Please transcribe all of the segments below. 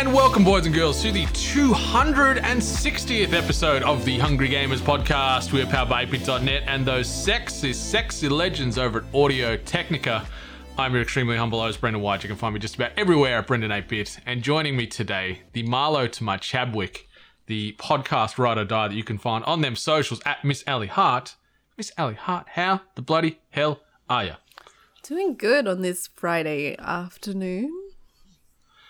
and welcome, boys and girls, to the 260th episode of the Hungry Gamers podcast. We're powered by 8bit.net and those sexy, sexy legends over at Audio Technica. I'm your extremely humble host, Brendan White. You can find me just about everywhere at Brendan8bit. And joining me today, the Marlo to my Chabwick, the podcast Ride or Die that you can find on them socials at Miss Ally Hart. Miss Ally Hart, how the bloody hell are you? Doing good on this Friday afternoon.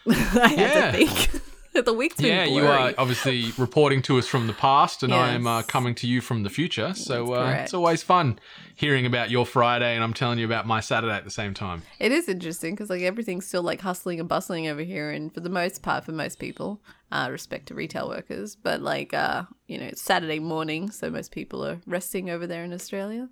I had Yeah. to think. the week's been Yeah, you are obviously reporting to us from the past, and I am uh, coming to you from the future. So uh, it's always fun hearing about your Friday, and I'm telling you about my Saturday at the same time. It is interesting because like everything's still like hustling and bustling over here, and for the most part, for most people, uh, respect to retail workers, but like uh, you know, it's Saturday morning, so most people are resting over there in Australia.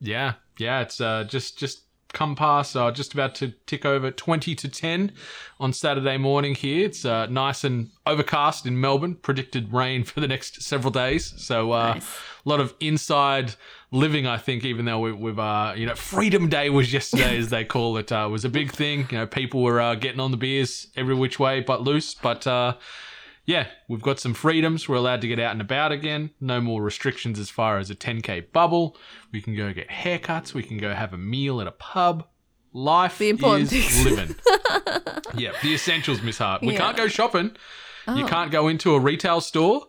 Yeah, yeah, it's uh, just just come past, uh, just about to tick over 20 to 10 on Saturday morning here. It's uh, nice and overcast in Melbourne. Predicted rain for the next several days. So uh, Nice. a lot of inside living, I think, even though we, we've, uh, you know, Freedom Day was yesterday, as they call it, uh, was a big thing. You know, people were uh, getting on the beers every which way but loose. But uh, yeah, we've got some freedoms. We're allowed to get out and about again. No more restrictions as far as a 10k bubble. We can go get haircuts. We can go have a meal at a pub. Life The important is things. living. yeah, the essentials, Miss Hart. We Yeah. can't go shopping. You Oh. can't go into a retail store,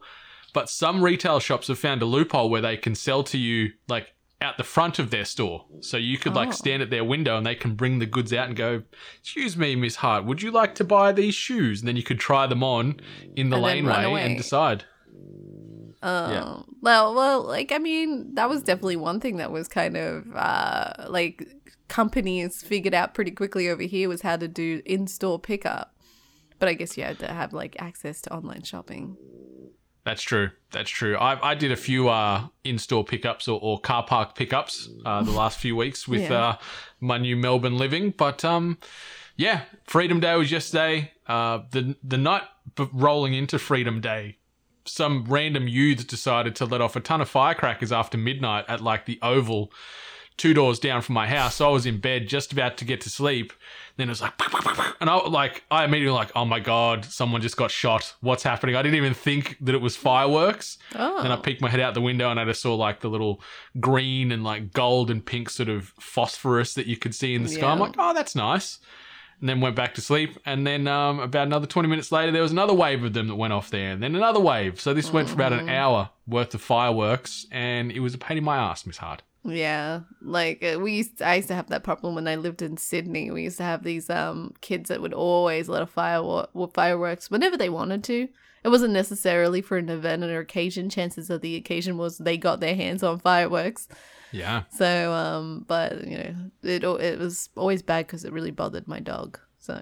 but some retail shops have found a loophole where they can sell to you like out the front of their store. So you could like Oh. stand at their window and they can bring the goods out and go, "Excuse me, Miss Hart, would you like to buy these shoes?" And then you could try them on in the And laneway and decide. Um, Yeah. Well, well, like I mean, that was definitely one thing that was kind of uh, like companies figured out pretty quickly over here was how to do in-store pickup. But I guess you had to have like access to online shopping. That's true. That's true. I, I did a few uh, in-store pickups or, or car park pickups uh, the last few weeks with Yeah. uh, my new Melbourne living. But um, yeah, Freedom Day was yesterday. Uh, the the night rolling into Freedom Day, some random youths decided to let off a ton of firecrackers after midnight at like the Oval, two doors down from my house. So I was in bed just about to get to sleep. Then it was like, and I like, I immediately like, oh my god, someone just got shot. What's happening? I didn't even think that it was fireworks. Oh, Then I peeked my head out the window and I just saw like the little green and like gold and pink sort of phosphorus that you could see in the sky. I'm like, oh, that's nice. And then went back to sleep. And then um, about another 20 minutes later, there was another wave of them that went off there. And then another wave. So this went for about an hour worth of fireworks. And it was a pain in my ass, Miss Hart. Yeah. Like uh, we used, I used to have that problem when I lived in Sydney. We used to have these um kids that would always let off fire fireworks whenever they wanted to. It wasn't necessarily for an event or occasion. Chances of the occasion was they got their hands on fireworks. Yeah. So, um, but you know, it it was always bad because it really bothered my dog. So,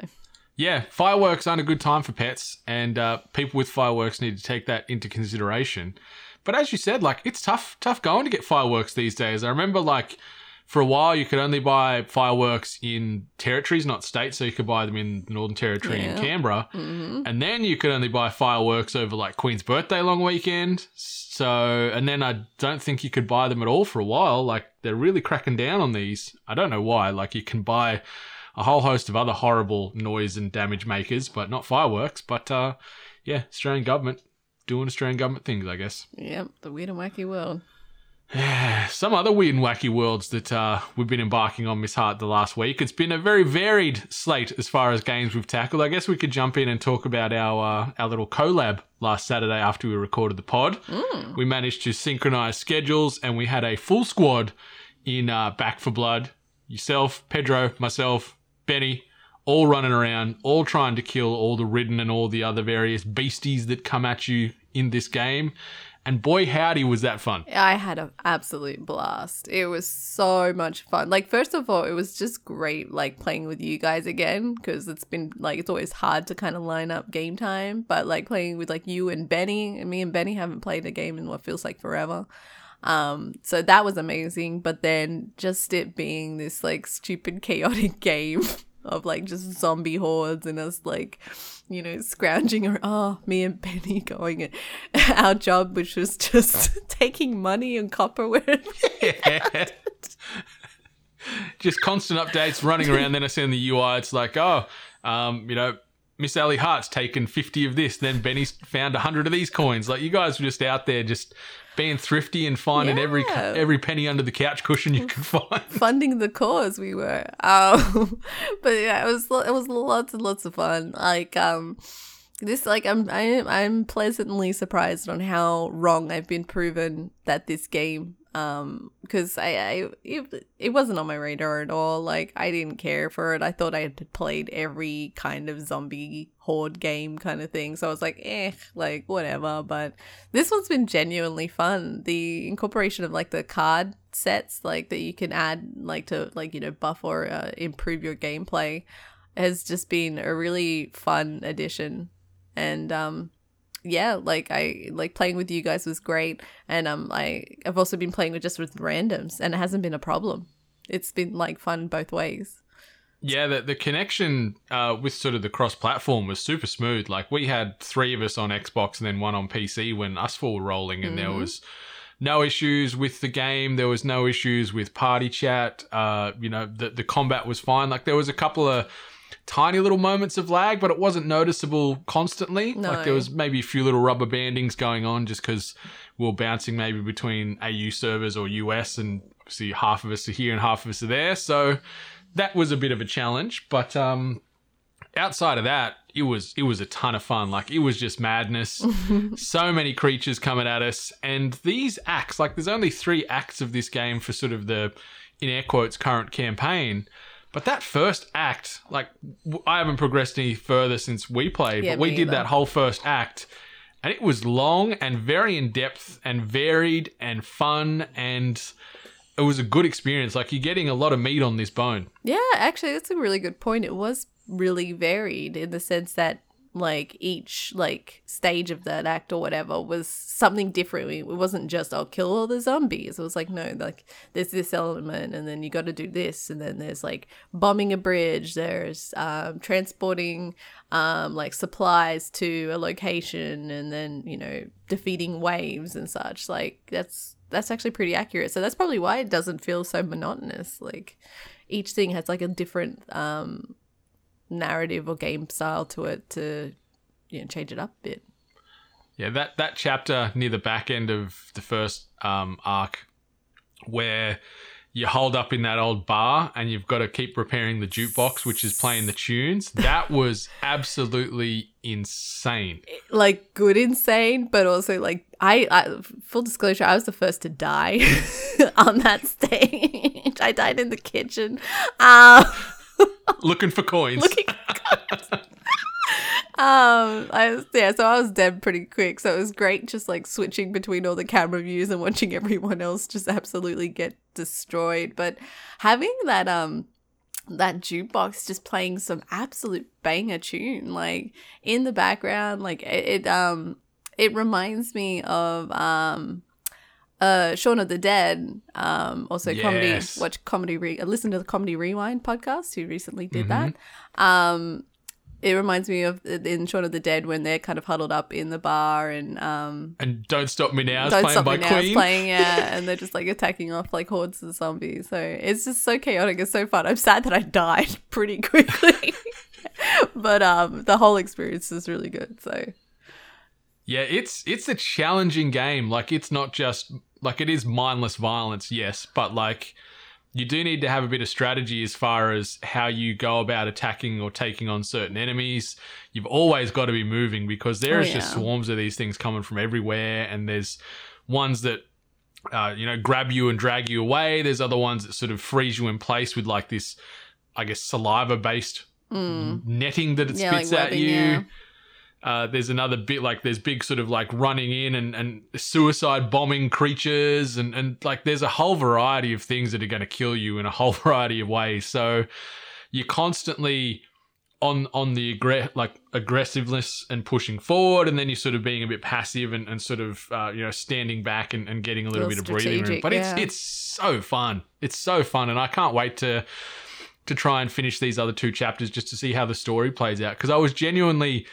Yeah, fireworks aren't a good time for pets, and uh, people with fireworks need to take that into consideration. But as you said, like it's tough, tough going to get fireworks these days. I remember, like for a while, you could only buy fireworks in territories, not states. So you could buy them in the Northern Territory and Yeah. Canberra, and then you could only buy fireworks over like Queen's Birthday long weekend. So, and then I don't think you could buy them at all for a while. Like they're really cracking down on these. I don't know why. Like you can buy a whole host of other horrible noise and damage makers, but not fireworks. But uh, yeah, Australian government doing Australian government things, I guess. yep, the weird and wacky world. Some other weird and wacky worlds that uh, we've been embarking on, Miss Hart, the last week. It's been a very varied slate as far as games we've tackled. I guess we could jump in and talk about our uh, our little collab last Saturday after we recorded the pod. We managed to synchronize schedules and we had a full squad in uh, Back 4 Blood. Yourself, Pedro, myself, Benny, all running around, all trying to kill all the ridden and all the other various beasties that come at you in this game. And boy, howdy, was that fun. I had an absolute blast. It was so much fun. Like, first of all, it was just great, like, playing with you guys again, because it's been, like, it's always hard to kind of line up game time. But, like, playing with, like, you and Benny, and me and Benny haven't played a game in what feels like forever. Um, so that was amazing. But then just it being this, like, stupid, chaotic game of, like, just zombie hordes and us, like, you know, scrounging around. Oh, me and Benny going at our job, which was just taking money and copperware. Just constant updates running around. Then I see in the UI, it's like, oh, um, you know, Miss Ally Hart's taken 50 of this. Then Benny's found 100 of these coins. Like, you guys were just out there just being thrifty and finding every Yeah. every penny under the couch cushion you could find. funding the cause we were um but yeah it was it was lots and lots of fun like um this like i'm i'm, I'm pleasantly surprised on how wrong i've been proven that this game um because i i it, it wasn't on my radar at all. Like i didn't care for it. I thought i had played every kind of zombie horde game kind of thing. So i was like eh like whatever. But this one's been genuinely fun. The incorporation of like the card sets like that you can add like to like you know buff or uh, improve your gameplay has just been a really fun addition and um yeah like i like playing with you guys was great and um i i've also been playing with just with randoms and it hasn't been a problem it's been like fun both ways Yeah, the, the connection uh, with sort of the cross platform was super smooth. Like we had three of us on Xbox and then one on PC when us four were rolling, and there was no issues with the game. There was no issues with party chat. Uh, you know, the the combat was fine. Like there was a couple of tiny little moments of lag, but it wasn't noticeable constantly. No. Like there was maybe a few little rubber bandings going on just because we are bouncing maybe between AU servers or US, and obviously half of us are here and half of us are there. So that was a bit of a challenge, but um, outside of that, it was it was a ton of fun. Like it was just madness. so many creatures coming at us, and these acts. Like there's only three acts of this game for sort of the in air quotes current campaign. But that first act, like I haven't progressed any further since we played, Yeah, but we did either. that whole first act, and it was long and very in depth and varied and fun and. It was a good experience. Like you're getting a lot of meat on this bone. Yeah, actually, that's a really good point. It was really varied in the sense that like each like stage of that act or whatever was something different. It wasn't just I'll kill all the zombies. It was like no, like there's this element, and then you got to do this, and then there's like bombing a bridge. There's um, transporting um, like supplies to a location, and then you know defeating waves and such. Like that's that's actually pretty accurate. So that's probably why it doesn't feel so monotonous. Like each thing has like a different um narrative or game style to it to you know change it up a bit. Yeah, that that chapter near the back end of the first um, arc, where you hold up in that old bar and you've got to keep repairing the jukebox, which is playing the tunes. That was absolutely insane. Like good insane, but also like I, I full disclosure, I was the first to die on that stage. I died in the kitchen. Um Looking for coins. Um, I was, yeah, so I was dead pretty quick. So it was great, just like switching between all the camera views and watching everyone else just absolutely get destroyed. But having that um that jukebox just playing some absolute banger tune like in the background, like it, it um it reminds me of um uh Shaun of the Dead um also comedy watch comedy re- listen to the comedy rewind podcast who recently did that um it reminds me of in Shaun of the Dead when they're kind of huddled up in the bar and um and Don't Stop Me Now is Don't playing Stop by Me Now playing, yeah, and they're just like attacking off like hordes of zombies. So it's just so chaotic. It's so fun. I'm sad that I died pretty quickly, but um, the whole experience is really good. So Yeah, it's it's a challenging game. Like it's not just like it is mindless violence, yes, but like you do need to have a bit of strategy as far as how you go about attacking or taking on certain enemies. You've always got to be moving because there Oh, is just swarms of these things coming from everywhere, and there's ones that uh, you know grab you and drag you away. There's other ones that sort of freeze you in place with like this, I guess, saliva based netting that it Mm. Yeah, like spits at webbing, you. yeah. Uh, there's another bit like there's big sort of like running in and, and suicide bombing creatures and, and like there's a whole variety of things that are going to kill you in a whole variety of ways. So you're constantly on on the aggre- like aggressiveness and pushing forward, and then you're sort of being a bit passive and, and sort of uh, you know standing back and, and getting a little Little bit of breathing room. But yeah. it's it's so fun. It's so fun, and I can't wait to to try and finish these other two chapters just to see how the story plays out because I was genuinely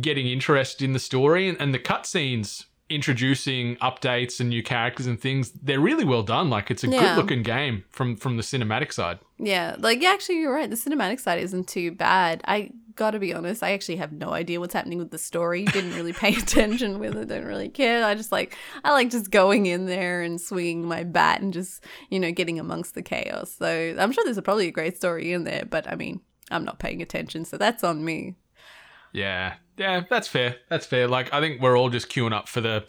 getting interested in the story and, and the cutscenes introducing updates and new characters and things they're really well done like it's a Yeah. good looking game from from the cinematic side Yeah, like yeah, actually, you're right. The cinematic side isn't too bad. I gotta be honest, I actually have no idea what's happening with the story. Didn't really pay attention with it. Don't really care. I just like I like just going in there and swinging my bat and just you know getting amongst the chaos. So I'm sure there's probably a great story in there, but I mean I'm not paying attention, so that's on me. Yeah, yeah, that's fair. That's fair. Like I think we're all just queuing up for the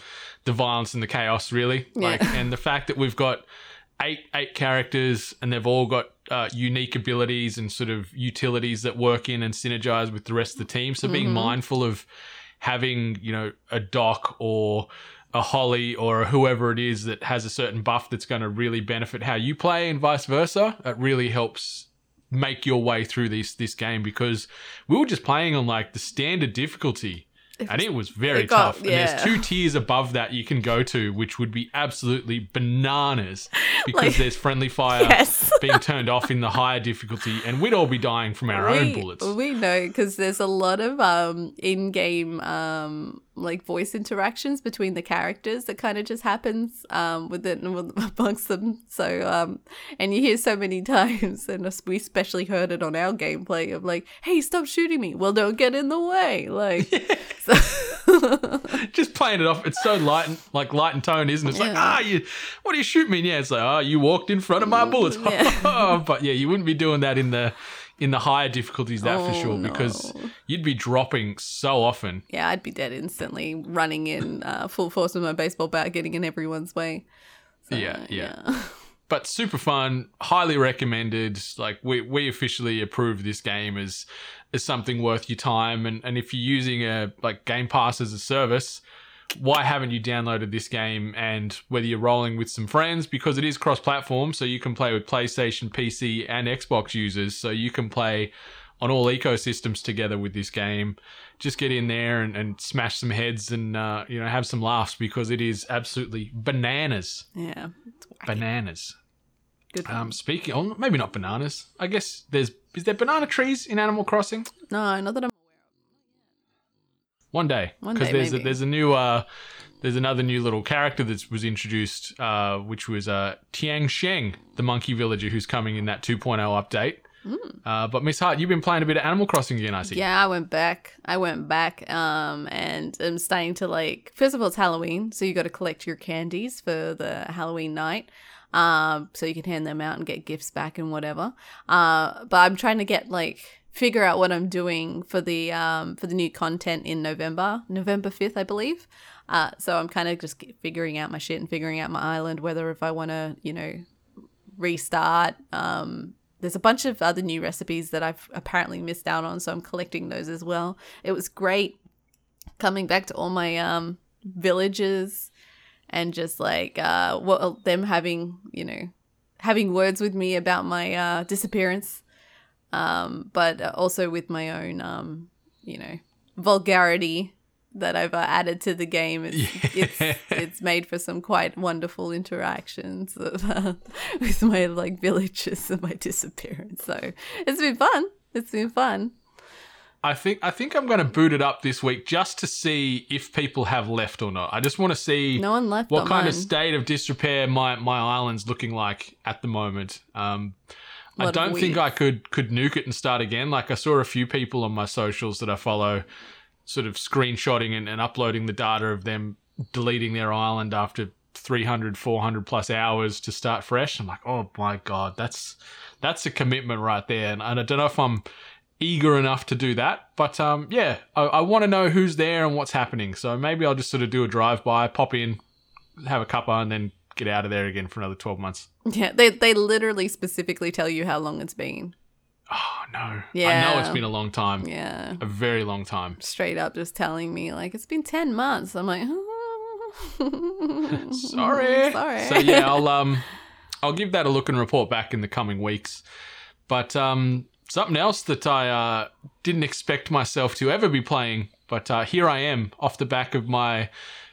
the violence and the chaos, really. Like, Yeah. and the fact that we've got eight eight characters and they've all got uh, unique abilities and sort of utilities that work in and synergize with the rest of the team. So being mindful of having you know a doc or a Holly or whoever it is that has a certain buff that's going to really benefit how you play and vice versa. It really helps make your way through this this game because we were just playing on like the standard difficulty. And it was very it got- tough. And there's two tiers above that you can go to, which would be absolutely bananas because Like- there's friendly fire Yes. being turned off in the higher difficulty, and we'd all be dying from our own we, bullets. We know because there's a lot of um in-game um like voice interactions between the characters that kind of just happens um within amongst them. So um and you hear so many times, and we especially heard it on our gameplay of like, "Hey, stop shooting me! Well, don't get in the way!" Like, so- just playing it off. It's so light, and, like light and tone, isn't it? It's like, ah, you, what do you shoot me? And yeah, it's like, ah, you walked in front of my bullets. Yeah. but yeah, you wouldn't be doing that in the in the higher difficulties, that for Oh, sure, because you'd be dropping so often. yeah, I'd be dead instantly, running in uh, full force with my baseball bat, getting in everyone's way. So, Yeah, yeah. But super fun, highly recommended. Like we we officially approve this game as as something worth your time. And and if you're using a like Game Pass as a service, why haven't you downloaded this game? And whether you're rolling with some friends, because it is cross-platform, so you can play with PlayStation, PC, and Xbox users. So you can play on all ecosystems together with this game. Just get in there and, and smash some heads and uh, you know have some laughs because it is absolutely bananas Yeah, it's bananas. good. Um, speaking, oh, maybe not bananas. I guess there's is there banana trees in Animal Crossing? no, not that I'm. One day, One because there's a, there's a new uh, there's another new little character that was introduced, uh, which was uh, Tiansheng, the monkey villager, who's coming in that 2.0 update. Uh, but Miss Hart, you've been playing a bit of Animal Crossing again, I see. Yeah, I went back. I went back, um, and I'm starting to like. First of all, it's Halloween, so you got to collect your candies for the Halloween night, um, so you can hand them out and get gifts back and whatever. Uh, but I'm trying to get like figure out what I'm doing for the um for the new content in November, November fifth, I believe. Uh, so I'm kind of just figuring out my shit and figuring out my island, whether if I want to, you know, restart. Um, there's a bunch of other new recipes that I've apparently missed out on, so I'm collecting those as well. It was great coming back to all my um, villages and just like uh, what them having, you know, having words with me about my uh, disappearance, um, but also with my own, um, you know, vulgarity that I've uh, added to the game. It's, it's it's made for some quite wonderful interactions of, uh, with my like villages and my disappearance. So it's been fun. It's been fun. I think I think I'm going to boot it up this week just to see if people have left or not. I just want to see No one left what kind of state of disrepair my my island's looking like at the moment. Um, I don't think. I could could nuke it and start again. Like I saw a few people on my socials that I follow, sort of screenshotting and, and uploading the data of them deleting their island after 300 400 plus hours to start fresh i'm like oh my god that's that's a commitment right there and, and i don't know if i'm eager enough to do that but um yeah i, I want to know who's there and what's happening so maybe i'll just sort of do a drive by pop in have a cuppa and then get out of there again for another 12 months Yeah, they they literally specifically tell you how long it's been. Oh no. Yeah. I know it's been a long time. Yeah. A very long time. Straight up just telling me, like, it's been 10 months. I'm like, Sorry. Sorry. So yeah, I'll um I'll give that a look and report back in the coming weeks. But um something else that I uh didn't expect myself to ever be playing, but uh here I am off the back of my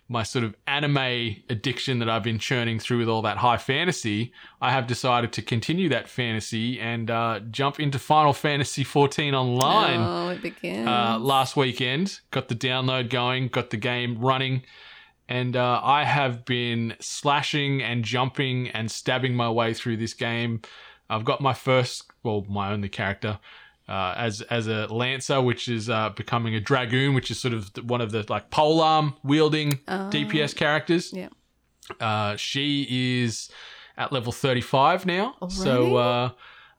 my sort of anime addiction that I've been churning through with all that high fantasy, I have decided to continue that fantasy and uh, jump into Final Fantasy 14 online Oh, it begins. uh, last weekend. Got the download going, got the game running, and uh, I have been slashing and jumping and stabbing my way through this game. I've got my first, well, my only character. Uh, as as a lancer, which is uh, becoming a dragoon, which is sort of one of the like polearm wielding DPS characters. yeah. Uh, she is at level 35 now. So Already? uh,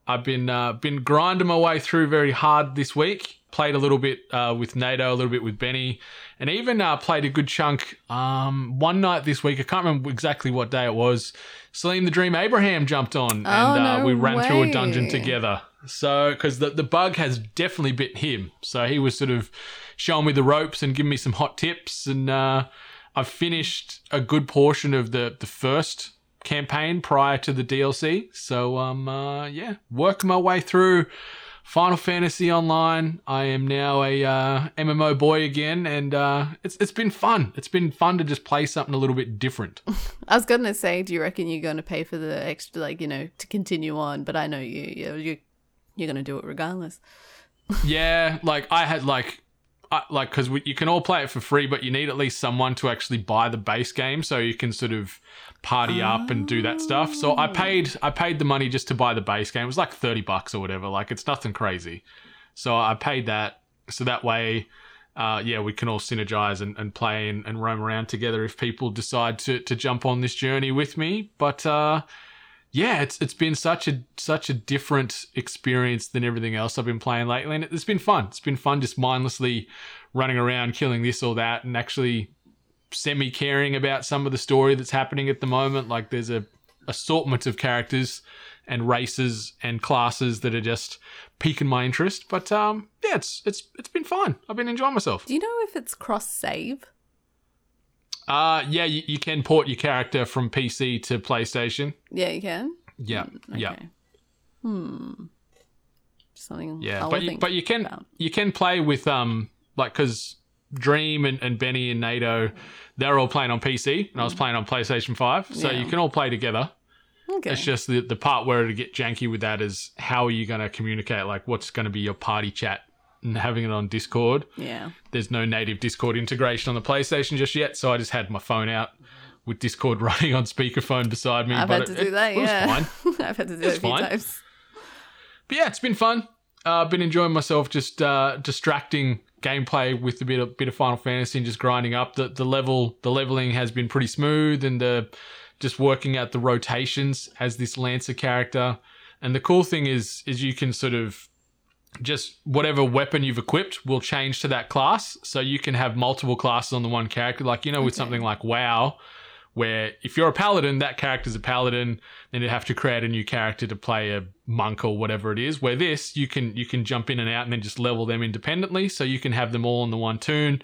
I've been uh, been grinding my way through very hard this week. Played a little bit uh, with NATO, a little bit with Benny, and even uh, played a good chunk um, one night this week. I can't remember exactly what day it was. Salim the Dream Abraham jumped on, and uh, no we ran through a dungeon together. So, because the, the bug has definitely bit him. So he was sort of showing me the ropes and giving me some hot tips. And uh, I've finished a good portion of the, the first campaign prior to the DLC. So, um, uh, yeah, working my way through Final Fantasy Online. I am now a uh, MMO boy again, and uh, it's it's been fun. It's been fun to just play something a little bit different. I was gonna say, do you reckon you're gonna pay for the extra, like you know, to continue on? But I know you, you, you you're gonna do it regardless. Yeah, like I had like, I, like because you can all play it for free, but you need at least someone to actually buy the base game so you can sort of party up and do that stuff. So I paid I paid the money just to buy the base game. It was like thirty bucks or whatever. Like it's nothing crazy. So I paid that so that way. Uh, yeah, we can all synergize and, and play and, and roam around together if people decide to, to jump on this journey with me. But uh, yeah, it's it's been such a such a different experience than everything else I've been playing lately, and it's been fun. It's been fun just mindlessly running around, killing this or that, and actually semi caring about some of the story that's happening at the moment. Like there's a assortment of characters and races and classes that are just piquing my interest. But um, yeah, it's it's it's been fun. I've been enjoying myself. Do you know if it's cross save? Uh, yeah, you, you can port your character from PC to PlayStation. Yeah, you can. Yeah, yeah. Okay. Hmm. Something. Yeah, but you, but you can about. you can play with um like because Dream and, and Benny and NATO they're all playing on PC and I was playing on PlayStation Five, so Yeah. you can all play together. Okay. It's just the the part where to get janky with that is how are you going to communicate? Like what's going to be your party chat and having it on Discord. yeah. There's no native Discord integration on the PlayStation just yet, so I just had my phone out with Discord running on speakerphone beside me. I've but had to it- do it- that. it was yeah. fine. I've had to do It's it a few fine. times. But yeah, it's been fun. Uh, I've been enjoying myself just uh, distracting gameplay with a bit of bit of Final Fantasy and just grinding up. The the level the leveling has been pretty smooth and the just working out the rotations as this Lancer character. And the cool thing is is you can sort of just whatever weapon you've equipped will change to that class. So you can have multiple classes on the one character. Like, you know, with something like WoW, where if you're a paladin, that character's a paladin, then you'd have to create a new character to play a monk or whatever it is. Where this, you can you can jump in and out and then just level them independently. So you can have them all on the one tune.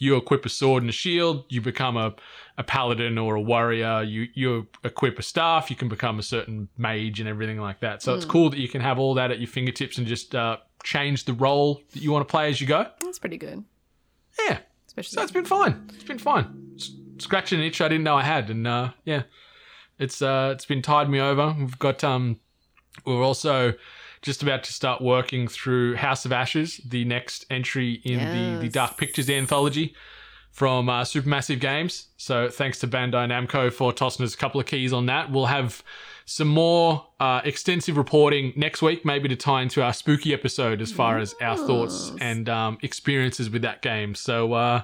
You equip a sword and a shield, you become a, a paladin or a warrior, you you equip a staff, you can become a certain mage and everything like that. So it's cool that you can have all that at your fingertips and just uh, change the role that you want to play as you go. That's pretty good. Yeah. Especially So it's been fun. It's been fun. S- Scratching an itch I didn't know I had, and uh, yeah, it's uh, it's been tied me over. We've got um, we're also just about to start working through House of Ashes, the next entry in the the Dark Pictures anthology from uh, Supermassive Games. So thanks to Bandai Namco for tossing us a couple of keys on that. We'll have some more uh, extensive reporting next week, maybe to tie into our spooky episode as far as our thoughts and um, experiences with that game. So uh,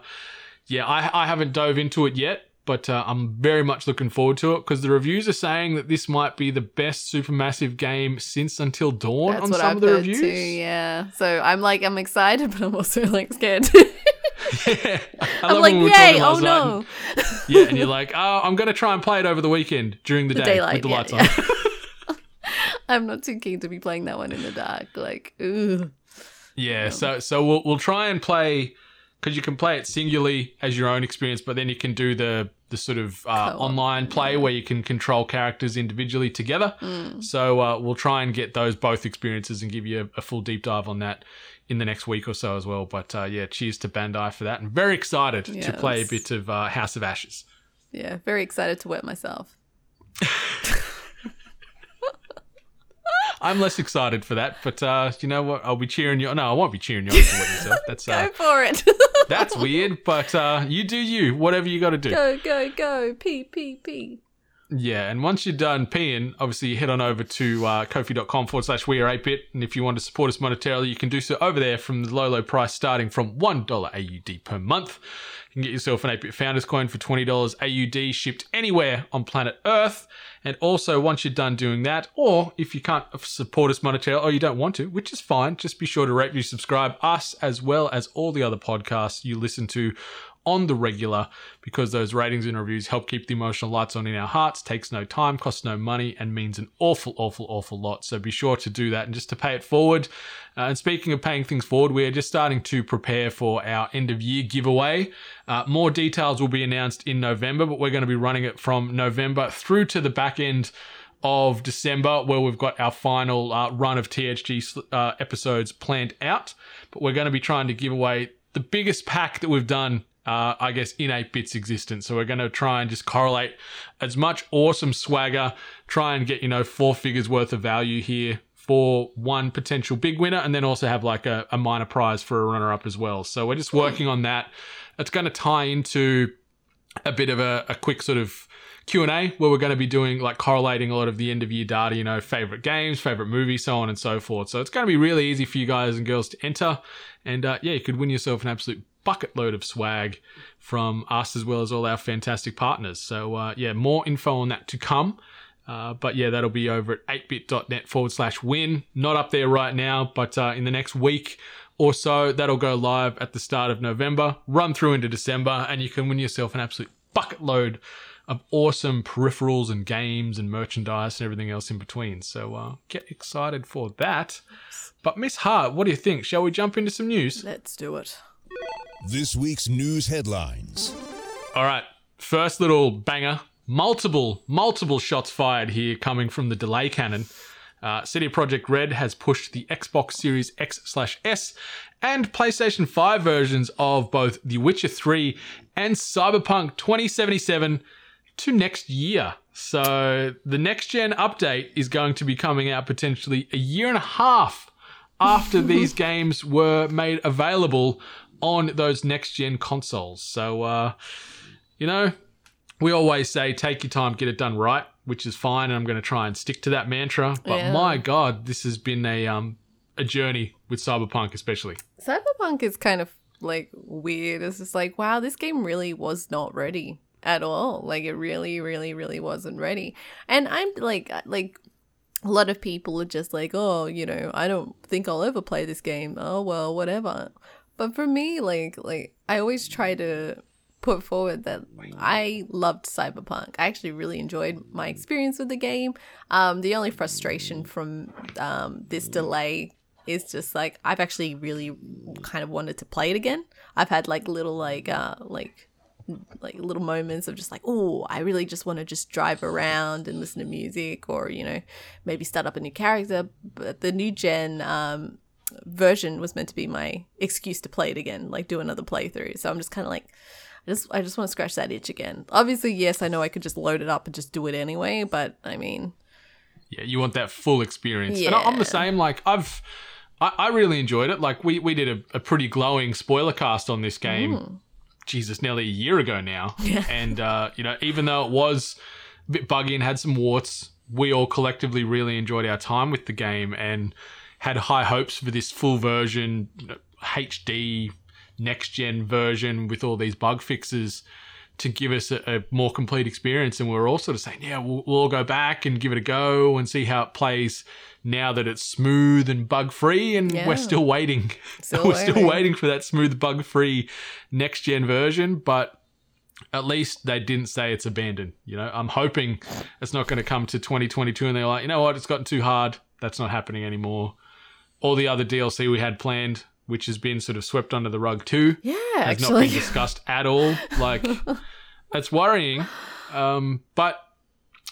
yeah, I, I haven't dove into it yet. But uh, I'm very much looking forward to it because the reviews are saying that this might be the best Supermassive game since Until Dawn That's on some I've of the reviews. too. Yeah. So I'm like, I'm excited, but I'm also like scared. Yeah. I I'm like, yay! Oh last night and- no. Yeah, and you're like, oh, I'm going to try and play it over the weekend during the, The day daylight, with the yeah, lights yeah. on. I'm not too keen to be playing that one in the dark. Like, ooh. Yeah, so so we'll we'll try and play because you can play it singularly as your own experience, but then you can do the the sort of uh, online play where you can control characters individually together. So uh, we'll try and get those both experiences and give you a, a full deep dive on that in the next week or so as well. But uh, yeah, cheers to Bandai for that, and very excited to play a bit of uh, House of Ashes. Yeah, very excited to wet myself. I'm less excited for that, but uh, you know what? I'll be cheering you. No, I won't be cheering you on for what yourself. That's uh, Go for it. that's weird, but uh, you do you. Whatever you got to do. go, go, go. Pee, pee, pee. Yeah, and once you're done peeing, obviously head on over to uh, kofi.com forward slash we are 8-bit. And if you want to support us monetarily, you can do so over there from the low, low price starting from $1 AUD per month. You can get yourself an 8-bit Founders Coin for $20 AUD shipped anywhere on planet Earth. And also, once you're done doing that, or if you can't support us monetarily or you don't want to, which is fine, just be sure to rate, review, subscribe us as well as all the other podcasts you listen to on the regular because those ratings and reviews help keep the emotional lights on in our hearts, takes no time, costs no money, and means an awful, awful, awful lot. So be sure to do that and just to pay it forward. Uh, and speaking of paying things forward, we are just starting to prepare for our end of year giveaway. Uh, more details will be announced in November, but we're going to be running it from November through to the back end of December, where we've got our final uh, run of THG uh, episodes planned out. But we're going to be trying to give away the biggest pack that we've done, uh, I guess, in 8 bits existence. So we're going to try and just correlate as much awesome swagger, try and get, you know, four figures worth of value here for one potential big winner, and then also have like a, a minor prize for a runner up as well. So we're just working on that. It's going to tie into a bit of a, a quick sort of q&a where we're going to be doing like correlating a lot of the end of year data you know favorite games favorite movies so on and so forth so it's going to be really easy for you guys and girls to enter and uh, yeah you could win yourself an absolute bucket load of swag from us as well as all our fantastic partners so uh, yeah more info on that to come uh, but yeah, that'll be over at 8bit.net forward slash win. Not up there right now, but uh, in the next week or so, that'll go live at the start of November, run through into December, and you can win yourself an absolute bucket load of awesome peripherals and games and merchandise and everything else in between. So uh, get excited for that. But Miss Hart, what do you think? Shall we jump into some news? Let's do it. This week's news headlines. All right, first little banger. Multiple, multiple shots fired here coming from the delay cannon. Uh, CD Projekt Red has pushed the Xbox Series X slash S and PlayStation 5 versions of both The Witcher 3 and Cyberpunk 2077 to next year. So the next gen update is going to be coming out potentially a year and a half after these games were made available on those next gen consoles. So, uh, you know, we always say take your time, get it done right, which is fine, and I'm going to try and stick to that mantra. But Yeah. my God, this has been a um a journey with Cyberpunk, especially. Cyberpunk is kind of like weird. It's just like, wow, this game really was not ready at all. Like it really, really, really wasn't ready. And I'm like, like a lot of people are just like, oh, you know, I don't think I'll ever play this game. Oh well, whatever. But for me, like, like I always try to put forward that I loved Cyberpunk. I actually really enjoyed my experience with the game. Um, the only frustration from um, this delay is just like I've actually really kind of wanted to play it again. I've had like little like uh like like little moments of just like oh I really just want to just drive around and listen to music or you know maybe start up a new character. But the new gen um version was meant to be my excuse to play it again, like do another playthrough. So I'm just kind of like I just I just want to scratch that itch again. Obviously, yes, I know I could just load it up and just do it anyway, but I mean, Yeah, you want that full experience. And I- I'm the same. Like I've, I, I really enjoyed it. Like we we did a, a pretty glowing spoiler cast on this game. Jesus, nearly a year ago now. And uh, you know, even though it was a bit buggy and had some warts, we all collectively really enjoyed our time with the game and had high hopes for this full version, you know, HD next gen version with all these bug fixes to give us a, a more complete experience. And we we're all sort of saying, yeah, we'll, we'll all go back and give it a go and see how it plays now that it's smooth and bug free. And Yeah. we're still waiting. Still we're still waiting. waiting for that smooth, bug free next gen version. But at least they didn't say it's abandoned. You know, I'm hoping it's not going to come to 2022 and they're like, you know what, it's gotten too hard. That's not happening anymore. All the other DLC we had planned, which has been sort of swept under the rug too, Yeah, has not been discussed at all. Like, that's worrying. Um, but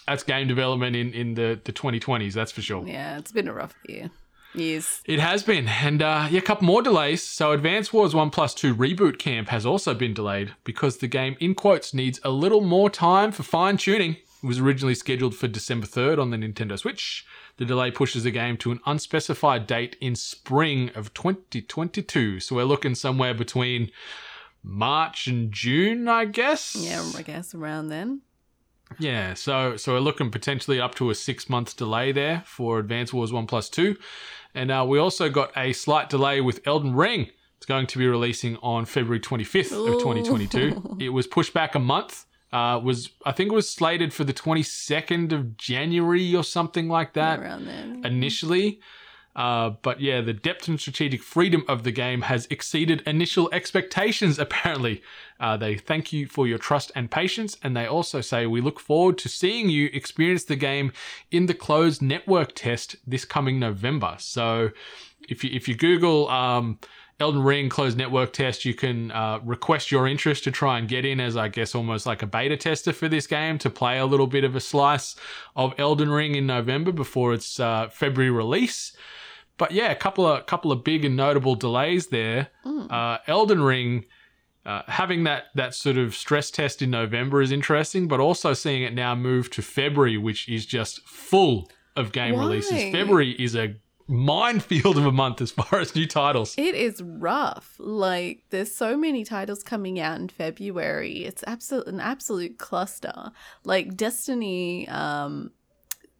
that's game development in, in the, the 2020s, that's for sure. yeah, it's been a rough year. Years. It has been, and uh, yeah, a couple more delays. So, Advance Wars 1 Plus 2 Reboot Camp has also been delayed because the game, in quotes, needs a little more time for fine tuning. Was originally scheduled for December 3rd on the Nintendo Switch. The delay pushes the game to an unspecified date in spring of 2022. So, we're looking somewhere between March and June, I guess. Yeah, I guess around then. Yeah, so so we're looking potentially up to a six month delay there for Advance Wars One Plus Two, and uh, we also got a slight delay with Elden Ring. It's going to be releasing on February twenty fifth of twenty twenty two. It was pushed back a month. Uh, was I think it was slated for the twenty second of January or something like that around then. initially. Uh, but yeah, the depth and strategic freedom of the game has exceeded initial expectations, apparently. Uh, they thank you for your trust and patience, and they also say, We look forward to seeing you experience the game in the closed network test this coming November. So if you, if you Google um, Elden Ring closed network test, you can uh, request your interest to try and get in as, I guess, almost like a beta tester for this game to play a little bit of a slice of Elden Ring in November before its uh, February release. But yeah, a couple of couple of big and notable delays there. Uh, Elden Ring uh, having that that sort of stress test in November is interesting, but also seeing it now move to February, which is just full of game Why? releases. February is a minefield of a month as far as new titles. It is rough. Like there's so many titles coming out in February. It's absolute an absolute cluster. Like Destiny, um,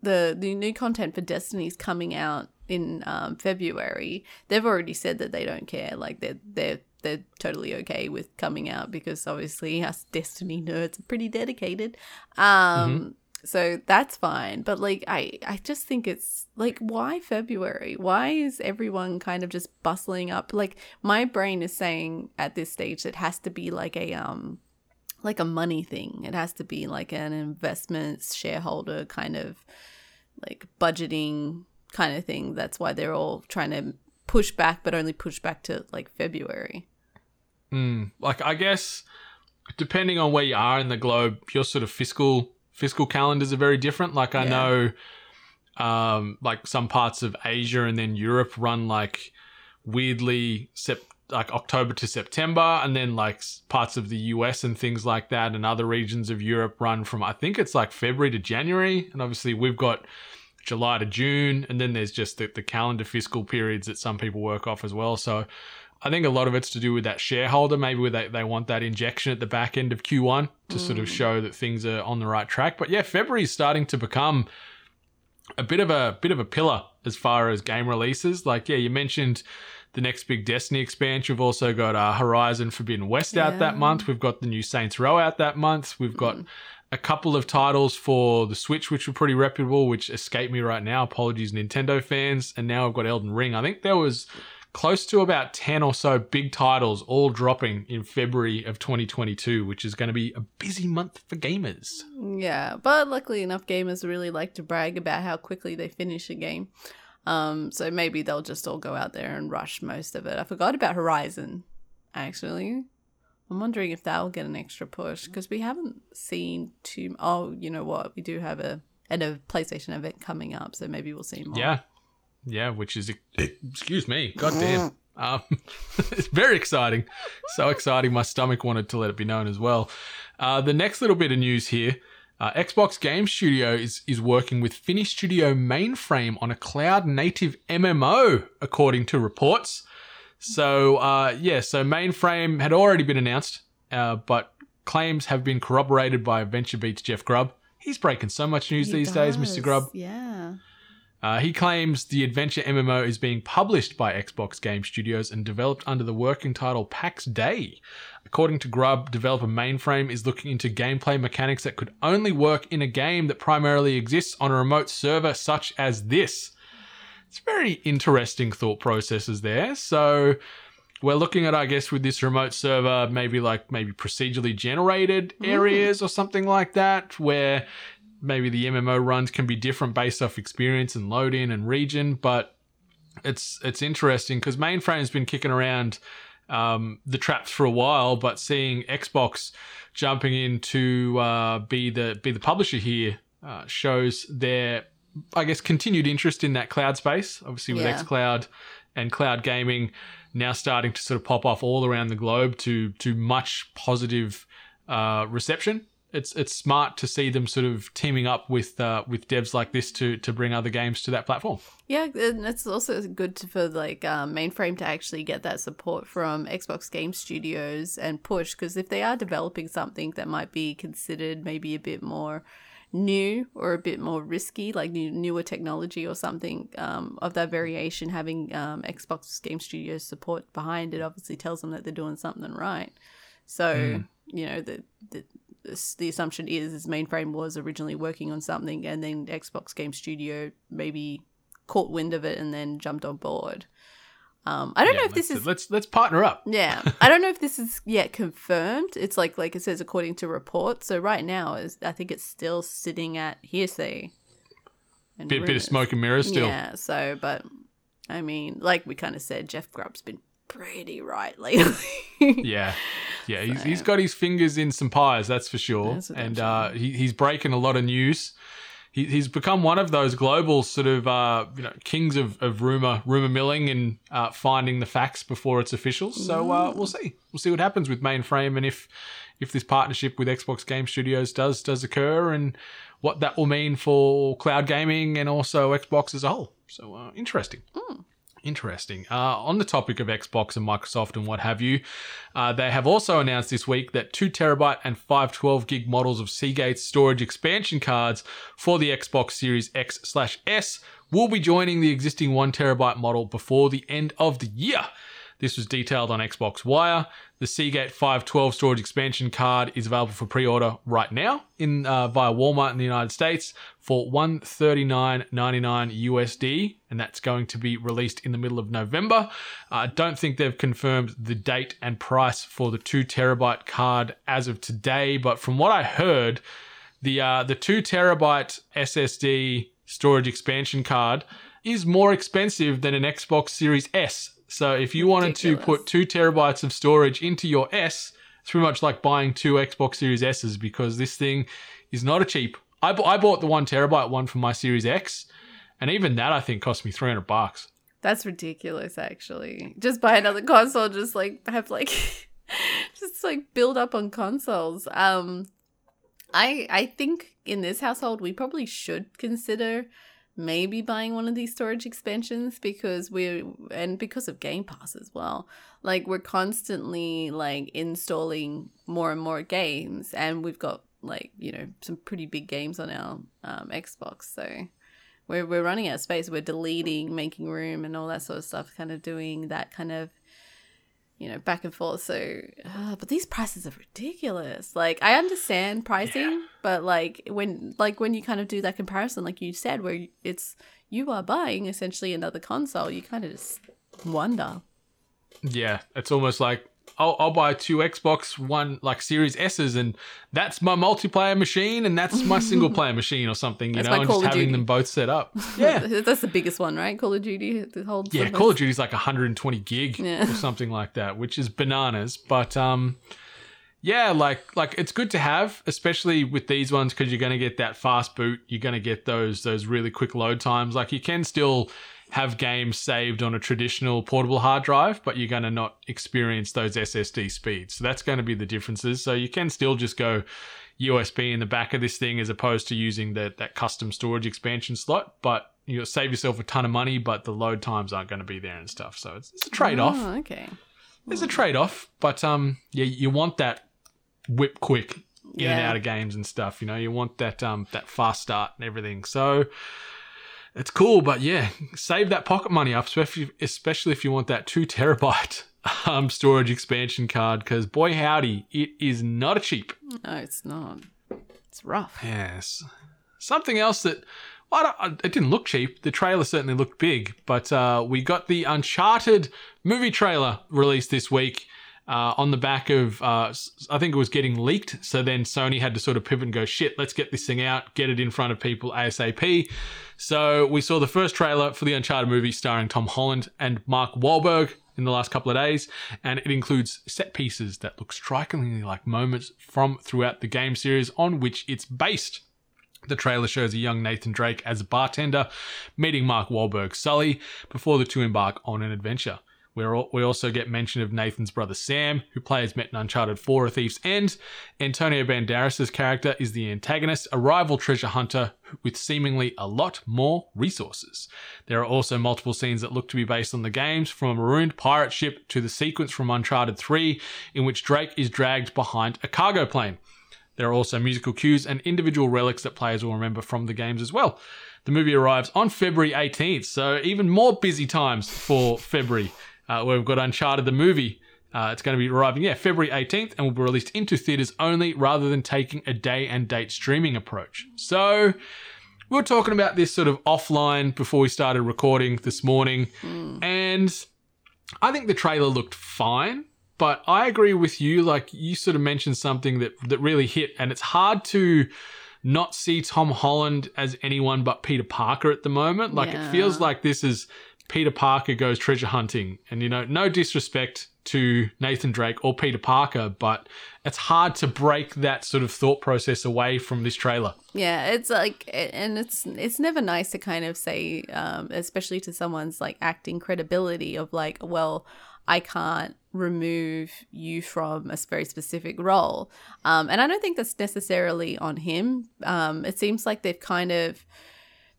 the the new content for Destiny is coming out in um, February. They've already said that they don't care. Like they're they're they're totally okay with coming out because obviously us Destiny nerds are pretty dedicated. Um, so that's fine. But like I I just think it's like why February? Why is everyone kind of just bustling up? Like my brain is saying at this stage it has to be like a um like a money thing. It has to be like an investment shareholder kind of like budgeting kind of thing. That's why they're all trying to push back, but only push back to like February. like I guess depending on where you are in the globe, your sort of fiscal fiscal calendars are very different. Like I Yeah. know um like some parts of Asia and then Europe run like weirdly sep- like October to September and then like parts of the US and things like that and other regions of Europe run from I think it's like February to January and obviously we've got July to June and then there's just the, the calendar fiscal periods that some people work off as well. So I think a lot of it's to do with that shareholder. Maybe where they, they want that injection at the back end of Q1 to sort of show that things are on the right track. But yeah, February is starting to become a bit of a bit of a pillar as far as game releases. Like yeah, you mentioned the next big Destiny expansion. We've also got uh, Horizon Forbidden West out that month. We've got the new Saints Row out that month. We've got a couple of titles for the Switch, which were pretty reputable, which escape me right now. Apologies, Nintendo fans. And now I've got Elden Ring. I think there was close to about 10 or so big titles all dropping in February of 2022, which is going to be a busy month for gamers. Yeah, but luckily enough, gamers really like to brag about how quickly they finish a game. Um, so maybe they'll just all go out there and rush most of it. I forgot about Horizon, actually. I'm wondering if that'll get an extra push because we haven't seen too. Oh, you know what? We do have a and a PlayStation event coming up, so maybe we'll see more. Yeah. Yeah, which is, excuse me, goddamn. Um, it's very exciting. So exciting, my stomach wanted to let it be known as well. Uh, the next little bit of news here uh, Xbox Game Studio is, is working with Finnish studio Mainframe on a cloud native MMO, according to reports. So, uh, yeah, so Mainframe had already been announced, uh, but claims have been corroborated by VentureBeat's Jeff Grubb. He's breaking so much news He these days, Mr. Grubb. Yeah. Uh, he claims the adventure MMO is being published by Xbox Game Studios and developed under the working title Pax Dei. According to Grubb, developer Mainframe is looking into gameplay mechanics that could only work in a game that primarily exists on a remote server such as this. It's very interesting thought processes there. So, we're looking at, I guess, with this remote server, maybe like maybe procedurally generated areas or something like that, where maybe the MMO runs can be different based off experience and load in and region. But it's it's interesting because mainframe's been kicking around um, the traps for a while, but seeing Xbox jumping in to uh, be the be the publisher here uh, shows their I guess continued interest in that cloud space. Obviously, with Yeah. xCloud and cloud gaming now starting to sort of pop off all around the globe to to much positive uh, reception. It's it's smart to see them sort of teaming up with uh, with devs like this to to bring other games to that platform. Yeah, and it's also good to, for like um, mainframe to actually get that support from Xbox Game Studios and push because if they are developing something that might be considered maybe a bit more new or a bit more risky, like new, newer technology or something um, of that variation, having um, Xbox Game Studios support behind it obviously tells them that they're doing something right. So you know the the assumption is is mainframe was originally working on something and then Xbox Game Studio maybe caught wind of it and then jumped on board. Um, I don't Yeah, know if this is let's let's partner up. yeah. I don't know if this is yet confirmed. It's like like it says according to reports. So right now is I think it's still sitting at hearsay. and Bit, bit of smoke and mirrors still. Yeah. So, but I mean, like we kind of said, Jeff Grubb's been pretty right lately. Yeah, yeah. He's, he's got his fingers in some pies, that's for sure. That's and uh, he, he's breaking a lot of news. He, he's become one of those global sort of uh, you know kings of, of rumor rumor milling and uh, finding the facts before it's official. So uh, we'll see. We'll see what happens with mainframe and if if this partnership with Xbox Game Studios does does occur and what that will mean for cloud gaming and also Xbox as a whole. So uh, interesting. Interesting. Uh, on the topic of Xbox and Microsoft and what have you, uh, they have also announced this week that 2 terabyte and 512 gig models of Seagate storage expansion cards for the Xbox Series X slash S will be joining the existing 1 terabyte model before the end of the year. This was detailed on Xbox Wire. The Seagate 512 storage expansion card is available for pre-order right now in uh, via Walmart in the United States for 139.99 USD, and that's going to be released in the middle of November. I don't think they've confirmed the date and price for the two terabyte card as of today, but from what I heard, the uh, the two terabyte SSD storage expansion card is more expensive than an Xbox Series S. So if you wanted to put two terabytes of storage into your S, it's pretty much like buying two Xbox Series S's because this thing is not a cheap. I, bu- I bought the one terabyte one for my Series X, and even that I think cost me three hundred bucks. That's ridiculous, actually. Just buy another console, just like have like, just like build up on consoles. Um, I I think in this household we probably should consider maybe buying one of these storage expansions because we're and because of Game Pass as well. Like we're constantly like installing more and more games, and we've got like you know some pretty big games on our um, Xbox, so we're we're running out of space. We're deleting, making room, and all that sort of stuff. Kind of doing that kind of, you know, back and forth. So, uh, but these prices are ridiculous. Like I understand pricing, but like when like when you kind of do that comparison, like you said, where it's you are buying essentially another console, you kind of just wonder. Yeah, it's almost like I'll, I'll buy two Xbox One like Series S's, and that's my multiplayer machine, and that's my single player machine or something. You That's know, and Call just having Duty. them both set up. Yeah, that's the biggest one, right? Call of Duty, the whole yeah. Call of Duty's like 120 gig Yeah. or something like that, which is bananas. But um, yeah, like like it's good to have, especially with these ones because you're going to get that fast boot. You're going to get those those really quick load times. Like you can still have games saved on a traditional portable hard drive, but you're going to not experience those SSD speeds. So that's going to be the differences. So you can still just go USB in the back of this thing as opposed to using that that custom storage expansion slot, but you'll save yourself a ton of money, but the load times aren't going to be there and stuff. So it's, it's a trade off. Oh, okay. There's a trade off, but um, yeah, you want that whip quick in and out of games and stuff. You know, you want that um that fast start and everything. So it's cool, but yeah, save that pocket money up, especially especially if you want that two terabyte um storage expansion card, because boy howdy, it is not a cheap. No, it's not. It's rough. Yes. Something else that I don't, it didn't look cheap. The trailer certainly looked big, but uh, we got the Uncharted movie trailer released this week uh, on the back of, uh, I think it was getting leaked. So then Sony had to sort of pivot and go, shit, let's get this thing out, get it in front of people ASAP. So we saw the first trailer for the Uncharted movie starring Tom Holland and Mark Wahlberg in the last couple of days, and it includes set pieces that look strikingly like moments from throughout the game series on which it's based. The trailer shows a young Nathan Drake as a bartender meeting Mark Wahlberg Sully before the two embark on an adventure. We're al- we also get mention of Nathan's brother Sam, who players met in Uncharted 4 A Thief's End. Antonio Banderas' character is the antagonist, a rival treasure hunter with seemingly a lot more resources. There are also multiple scenes that look to be based on the games, from a marooned pirate ship to the sequence from Uncharted 3, in which Drake is dragged behind a cargo plane. There are also musical cues and individual relics that players will remember from the games as well. The movie arrives on February 18th, so even more busy times for February, uh, where we've got Uncharted the movie. Uh, it's going to be arriving, yeah, February 18th and will be released into theaters only rather than taking a day and date streaming approach. So, we were talking about this sort of offline before we started recording this morning, and I think the trailer looked fine, but I agree with you. Like you sort of mentioned something that that really hit, and it's hard to not see Tom Holland as anyone but Peter Parker at the moment. Like it feels like this is Peter Parker goes treasure hunting, and you know, no disrespect to Nathan Drake or Peter Parker, but it's hard to break that sort of thought process away from this trailer. Yeah, it's like, and it's it's never nice to kind of say, um, especially to someone's like acting credibility of like, well, I can't remove you from a very specific role, um, and I don't think that's necessarily on him. Um, it seems like they've kind of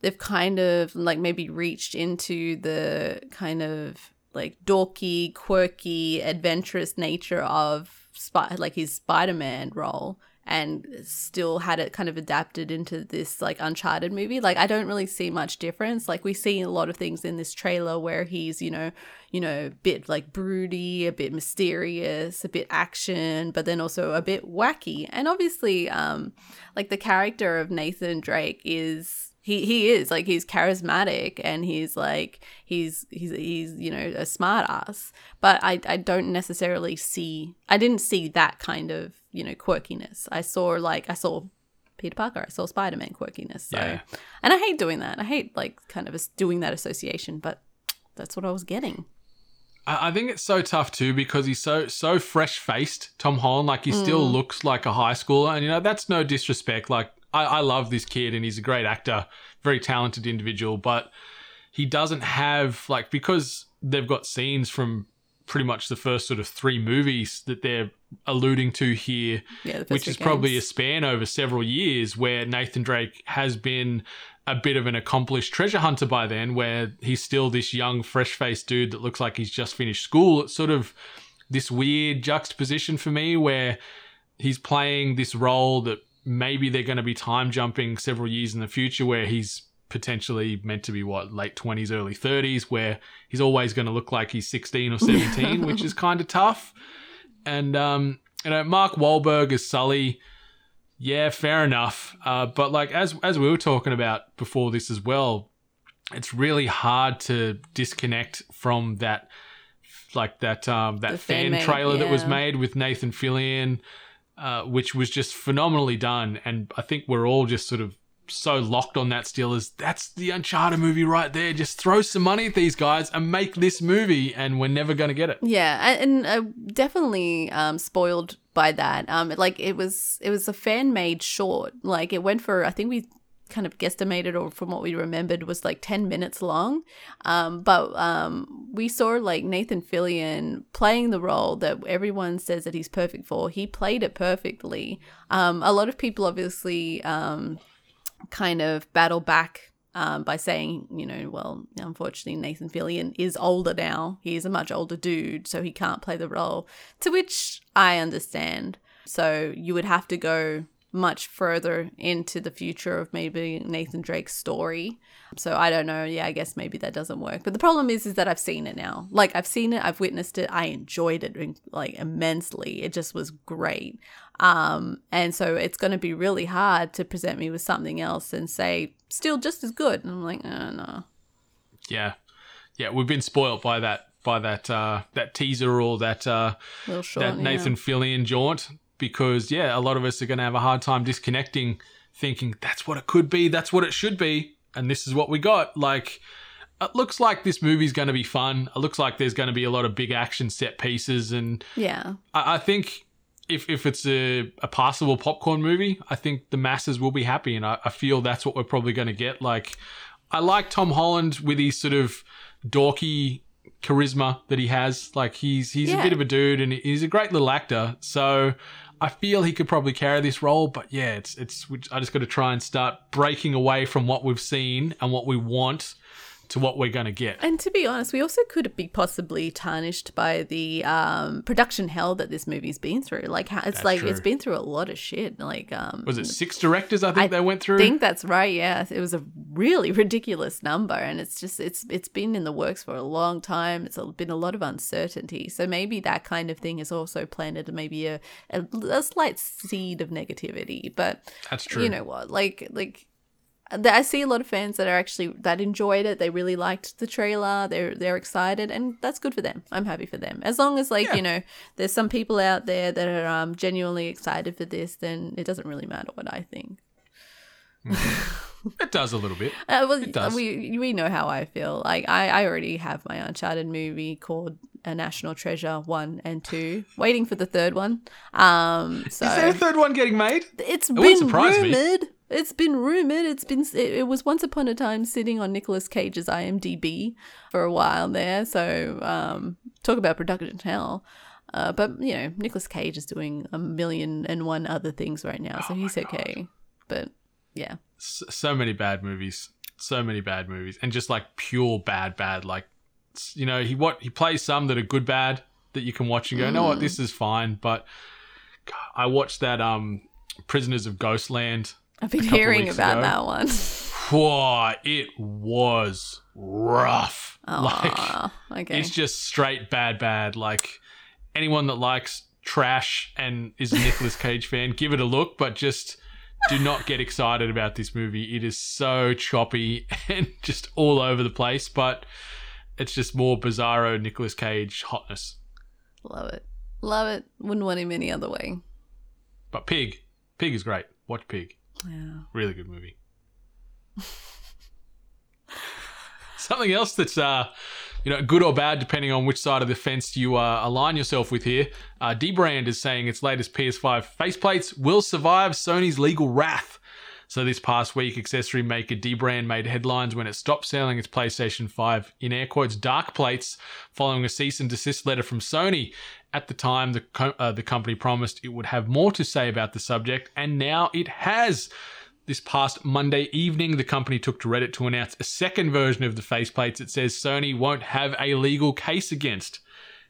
they've kind of like maybe reached into the kind of like dorky, quirky, adventurous nature of Spy- like his Spider-Man role and still had it kind of adapted into this like uncharted movie. Like i don't really see much difference. Like we see a lot of things in this trailer where he's you know you know a bit like broody a bit mysterious a bit action but then also a bit wacky. And obviously um like the character of nathan drake is he he is like he's charismatic and he's like he's he's he's you know a smart ass but i i don't necessarily see i didn't see that kind of you know quirkiness i saw like i saw peter parker i saw spider-man quirkiness so Yeah. and i hate doing that i hate like kind of doing that association but that's what i was getting I I think it's so tough too because he's so so fresh faced, Tom Holland. Like he still mm. looks like a high schooler, and you know that's no disrespect. Like I, I love this kid, and he's a great actor, very talented individual, but he doesn't have like because they've got scenes from pretty much the first sort of three movies that they're alluding to here yeah which is probably a span over several years where Nathan Drake has been a bit of an accomplished treasure hunter by then, where he's still this young, fresh faced dude that looks like he's just finished school. It's sort of this weird juxtaposition for me where he's playing this role that maybe they're going to be time jumping several years in the future where he's potentially meant to be what late 20s early 30s where he's always going to look like he's 16 or 17 which is kind of tough. And um you know mark Wahlberg as sully yeah fair enough. Uh, but like as as we were talking about before this as well it's really hard to disconnect from that like that um that The fan fan-made, trailer that was made with Nathan Fillion uh, which was just phenomenally done and I think we're all just sort of so locked on that still is that's the Uncharted movie right there just throw some money at these guys and make this movie and we're never going to get it Yeah, a- and uh, definitely um, spoiled by that. Um, like it was, it was a fan made short. Like it went for, I think we kind of guesstimated, or from what we remembered, was like ten minutes long. Um, but um, we saw like Nathan Fillion playing the role that everyone says that he's perfect for. He played it perfectly. Um, a lot of people obviously um, kind of battle back um, by saying, you know, well, unfortunately, Nathan Fillion is older now. He's a much older dude, so he can't play the role. To which I understand. So you would have to go much further into the future of maybe Nathan Drake's story. So I don't know. Yeah, I guess maybe that doesn't work. But the problem is, is that I've seen it now. Like I've seen it, I've witnessed it. I enjoyed it like immensely. It just was great. Um, and so it's going to be really hard to present me with something else and say still just as good. And I'm like, uh, no. Yeah, yeah, we've been spoilt by that by that uh, that teaser or that uh, short. that yeah. Nathan Fillion jaunt because yeah, a lot of us are going to have a hard time disconnecting, thinking that's what it could be, that's what it should be, and this is what we got. Like, it looks like this movie's going to be fun. It looks like there's going to be a lot of big action set pieces, and Yeah. I, I think. If, if it's a, a passable popcorn movie, I think the masses will be happy, and I, I feel that's what we're probably going to get. Like, I like Tom Holland with his sort of dorky charisma that he has. Like he's he's a bit of a dude and he's a great little actor. So I feel he could probably carry this role. But yeah, it's it's I just got to try and start breaking away from what we've seen and what we want to what we're going to get. And to be honest, we also could be possibly tarnished by the um, production hell that this movie's been through. Like, it's That's like true. it's been through a lot of shit. Like, um, Was it six directors? I think they went through. I think that's right. Yeah, it was a really ridiculous number, and it's just it's it's been in the works for a long time. It's been a lot of uncertainty. So maybe that kind of thing has also planted maybe a a, a slight seed of negativity. But That's true. You know what? Like like. I see a lot of fans that are actually that enjoyed it. They really liked the trailer. They're they're excited, and that's good for them. I'm happy for them. As long as like you know, there's some people out there that are um, genuinely excited for this, then it doesn't really matter what I think. it does a little bit. Uh, well, It does. we we know how I feel. Like I, I already have my Uncharted movie called A National Treasure one and two, waiting for the third one. Um, so Is there a third one getting made? it's been surprise me. It's been rumored. It's been. It, it was once upon a time sitting on Nicolas Cage's IMDb for a while there. So um, talk about production hell. Uh, but you know, Nicolas Cage is doing a million and one other things right now, Oh so he's okay. But yeah, S- so many bad movies, so many bad movies, and just like pure bad, bad. Like, you know, he what he plays some that are good, bad that you can watch and go, no, what, this is fine. But God, I watched that um, Prisoners of Ghostland. I've been hearing about ago. that one. Whoa, it was rough. Like, okay. it's just straight bad, bad. Like anyone that likes trash and is a Nicolas Cage fan, give it a look, but just do not get excited about this movie. It is so choppy and just all over the place, but it's just more bizarro Nicolas Cage hotness. Love it. Love it. Wouldn't want him any other way. But Pig, Pig is great. Watch Pig. Yeah. Really good movie. Something else that's uh, you know, good or bad depending on which side of the fence you uh, align yourself with here. Uh, Dbrand is saying its latest PS5 faceplates will survive Sony's legal wrath. So this past week, accessory maker Dbrand made headlines when it stopped selling its PlayStation 5 in air quotes dark plates following a cease and desist letter from Sony. At the time, the co- uh, the company promised it would have more to say about the subject, and now it has. This past Monday evening, the company took to Reddit to announce a second version of the faceplates it says Sony won't have a legal case against.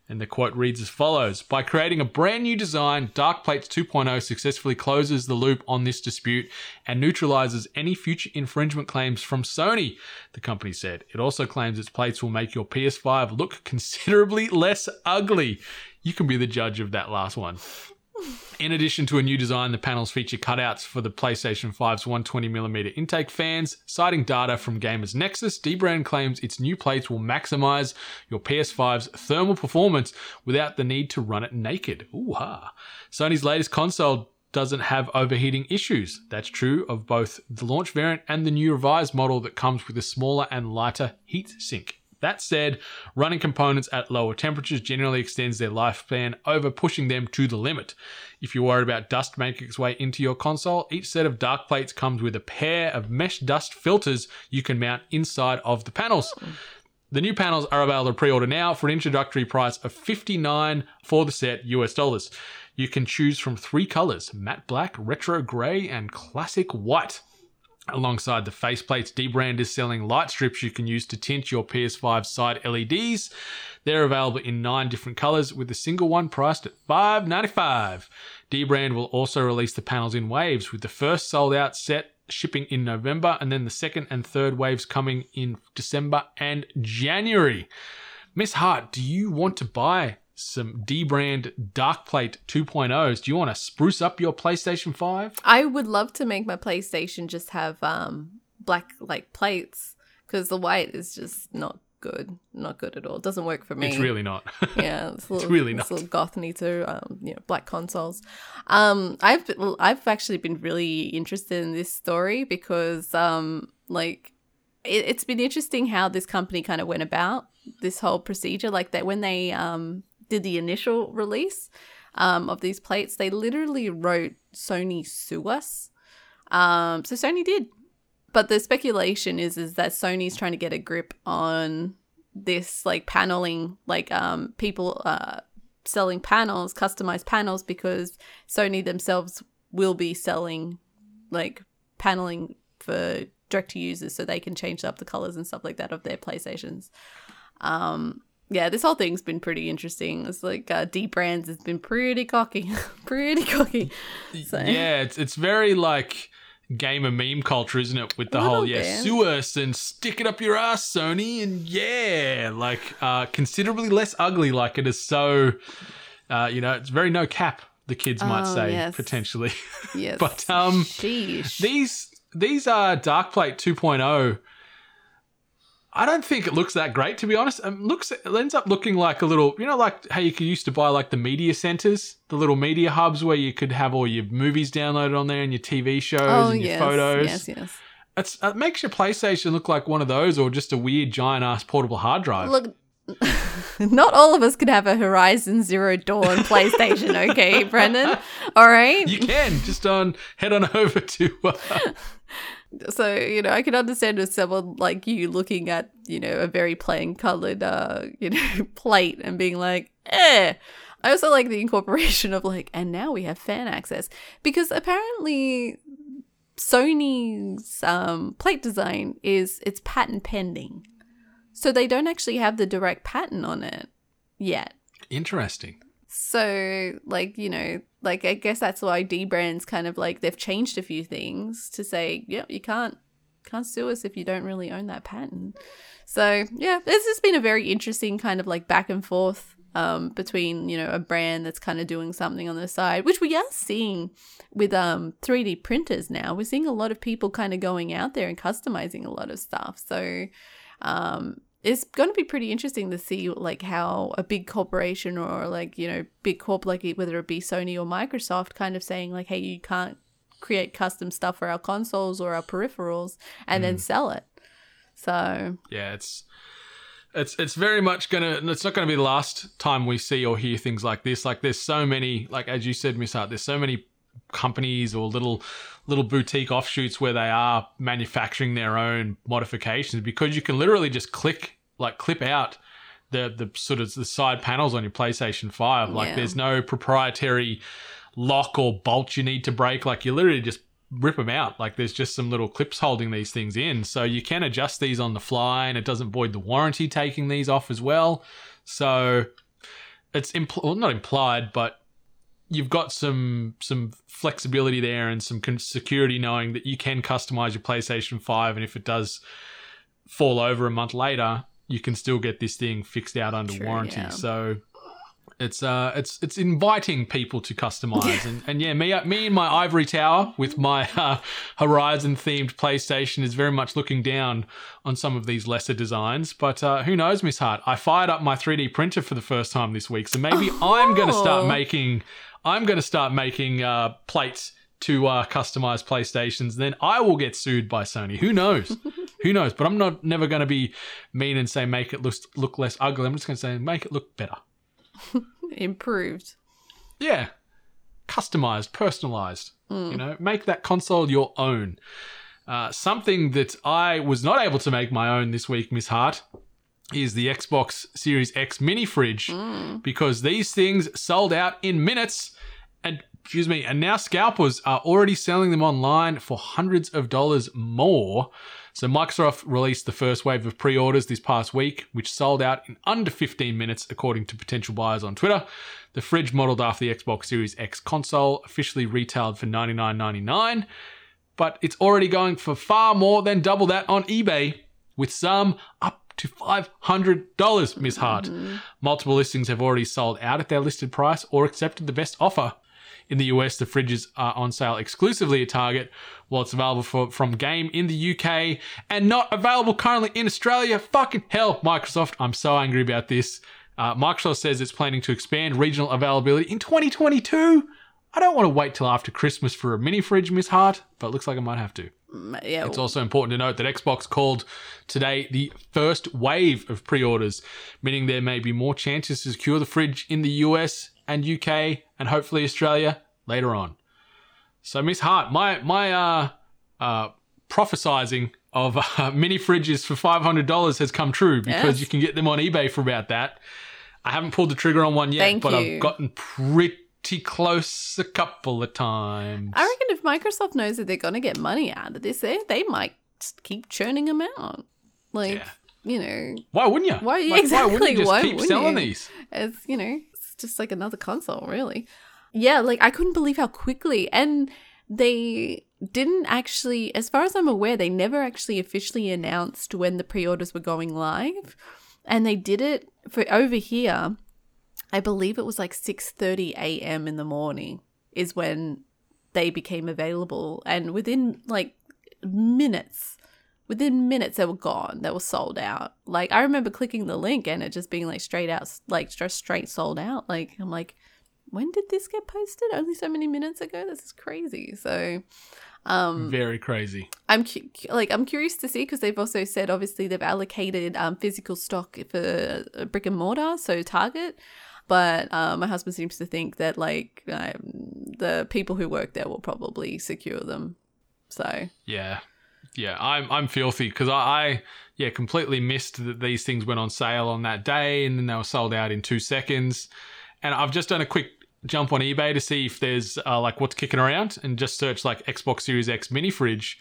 And the quote reads as follows By creating a brand new design, Dark Plates 2.0 successfully closes the loop on this dispute and neutralizes any future infringement claims from Sony, the company said. It also claims its plates will make your PS5 look considerably less ugly. You can be the judge of that last one. In addition to a new design, the panels feature cutouts for the PlayStation 5's 120mm intake fans. Citing data from Gamers Nexus, Dbrand claims its new plates will maximize your PS5's thermal performance without the need to run it naked. Ooh ha. Sony's latest console doesn't have overheating issues. That's true of both the launch variant and the new revised model that comes with a smaller and lighter heat sink. That said, running components at lower temperatures generally extends their lifespan over pushing them to the limit. If you're worried about dust making its way into your console, each set of dark plates comes with a pair of mesh dust filters you can mount inside of the panels. The new panels are available to pre-order now for an introductory price of 59 for the set US dollars. You can choose from three colors: matte black, retro gray, and classic white. Alongside the faceplates, Dbrand is selling light strips you can use to tint your PS5 side LEDs. They're available in nine different colors, with a single one priced at $5.95. Dbrand will also release the panels in waves, with the first sold out set shipping in November, and then the second and third waves coming in December and January. Miss Hart, do you want to buy some Dbrand Darkplate 2.0s? Do you want to spruce up your PlayStation 5? I would love to make my PlayStation just have um black like plates because the white is just not good, not good at all. Doesn't work for me. It's really not. yeah, it's, a little, really it's not. a little gothany too. Um, you know, black consoles. Um, I've I've actually been really interested in this story because um, like it, it's been interesting how this company kind of went about this whole procedure. Like that when they um did the initial release um of these plates, they literally wrote Sony sue us. Um, so Sony did but the speculation is is that Sony's trying to get a grip on this like paneling like um people uh selling panels customized panels because Sony themselves will be selling like paneling for direct to users so they can change up the colors and stuff like that of their PlayStations. Um yeah, this whole thing's been pretty interesting. It's like uh, D Brands has been pretty cocky, pretty cocky. So. Yeah, it's it's very like gamer meme culture, isn't it? With the whole little yeah, bit. sue us and stick it up your ass, Sony, and yeah, like uh, considerably less ugly. Like it is so, uh, you know, it's very no cap. The kids might Oh, say yes. potentially. Yes. But, um, Sheesh. these these are Dark Plate 2.0. I don't think it looks that great, to be honest. It looks it ends up looking like a little, you know, like how you could used to buy like the media centers, the little media hubs where you could have all your movies downloaded on there and your TV shows oh and your yes, photos. yes, yes. It's, it makes your PlayStation look like one of those, or just a weird giant ass portable hard drive. Look, not all of us could have a Horizon Zero Dawn PlayStation, okay, Brendan? All right. you can just on head on over to. Uh, so you know, I can understand with someone like you looking at you know a very plain colored uh you know plate and being like, eh. I also like the incorporation of like, and now we have fan access because apparently Sony's um, plate design is it's patent pending, so they don't actually have the direct patent on it yet. interesting. So, like, you know, like I guess that's why D brands kind of like they've changed a few things to say, yep, you can't can't sue us if you don't really own that patent. So, yeah, this has been a very interesting kind of like back and forth um between, you know, a brand that's kind of doing something on the side, which we are seeing with um 3D printers now. We're seeing a lot of people kind of going out there and customizing a lot of stuff. So, um it's going to be pretty interesting to see like how a big corporation or like you know big corp like whether it be Sony or Microsoft kind of saying like hey you can't create custom stuff for our consoles or our peripherals and then mm. sell it so yeah, it's it's it's very much gonna. It's not gonna be the last time we see or hear things like this. Like there's so many, like as you said, Miss Hart. There's so many companies or little little boutique offshoots where they are manufacturing their own modifications because you can literally just click like clip out the the sort of the side panels on your PlayStation 5 like Yeah. there's no proprietary lock or bolt you need to break. Like you literally just rip them out. Like there's just some little clips holding these things in. So you can adjust these on the fly and it doesn't void the warranty taking these off as well. So it's impl- well, not implied but you've got some some flexibility there and some con- security knowing that you can customize your PlayStation 5 and if it does fall over a month later you can still get this thing fixed out under True, warranty. yeah. so it's uh it's it's inviting people to customize. And, and yeah me me in my ivory tower with my uh, horizon themed playstation is very much looking down on some of these lesser designs. But uh, who knows miss hart? I fired up my 3d printer for the first time this week. So maybe i'm going to start Oh. making i'm going to start making uh, plates to uh, customize playstations then i will get sued by sony. Who knows? Who knows? But i'm not never going to be mean and say make it look, look less ugly. I'm just going to say make it look better. Improved. Yeah. Customized personalized you know make that console your own. Uh, something that i was not able to make my own this week miss hart is the xbox series x mini fridge because these things sold out in minutes and excuse me and now scalpers are already selling them online for hundreds of dollars more so Microsoft released the first wave of pre-orders this past week, which sold out in under 15 minutes, according to potential buyers on Twitter. The fridge, modeled after the Xbox Series X console, officially retailed for $99.99, but it's already going for far more than double that on eBay, with some up to $500, Miss Hart. Mm-hmm. Multiple listings have already sold out at their listed price or accepted the best offer. In the US, the fridges are on sale exclusively at Target, while it's available for, from Game in the UK and not available currently in Australia. Fucking hell, Microsoft. I'm so angry about this. Uh, Microsoft says it's planning to expand regional availability in 2022. I don't want to wait till after Christmas for a mini fridge, Miss Hart, but it looks like I might have to. Yeah, It's also important to note that Xbox called today the first wave of pre orders, meaning there may be more chances to secure the fridge in the US and UK and hopefully Australia later on. So, Miss Hart, my, my uh, uh, prophesizing of uh, mini fridges for $500 has come true because Yes. you can get them on eBay for about that. I haven't pulled the trigger on one yet, Thank but you. I've gotten pretty close a couple of times. I reckon if Microsoft knows that they're going to get money out of this, they, they might keep churning them out. Like, Yeah. you know, Why wouldn't you? Why- Like, exactly, Why wouldn't you just why keep selling you? these? As, you know, just like another console, really. Yeah, like I couldn't believe how quickly. And they didn't actually, as far as I'm aware, they never actually officially announced when the pre orders were going live. And they did it for over here. I believe it was like 6:30 a.m. in the morning is when they became available and within like minutes within minutes they were gone they were sold out like i remember clicking the link and it just being like straight out like just straight sold out like i'm like when did this get posted only so many minutes ago this is crazy so um Very crazy. I'm cu- like I'm curious to see because they've also said obviously they've allocated um, physical stock for uh, brick and mortar, so Target. But uh, my husband seems to think that like um, the people who work there will probably secure them. So Yeah. Yeah, I'm I'm filthy because I, I yeah completely missed that these things went on sale on that day and then they were sold out in two seconds. And I've just done a quick jump on eBay to see if there's uh, like what's kicking around and just search like Xbox Series X mini fridge.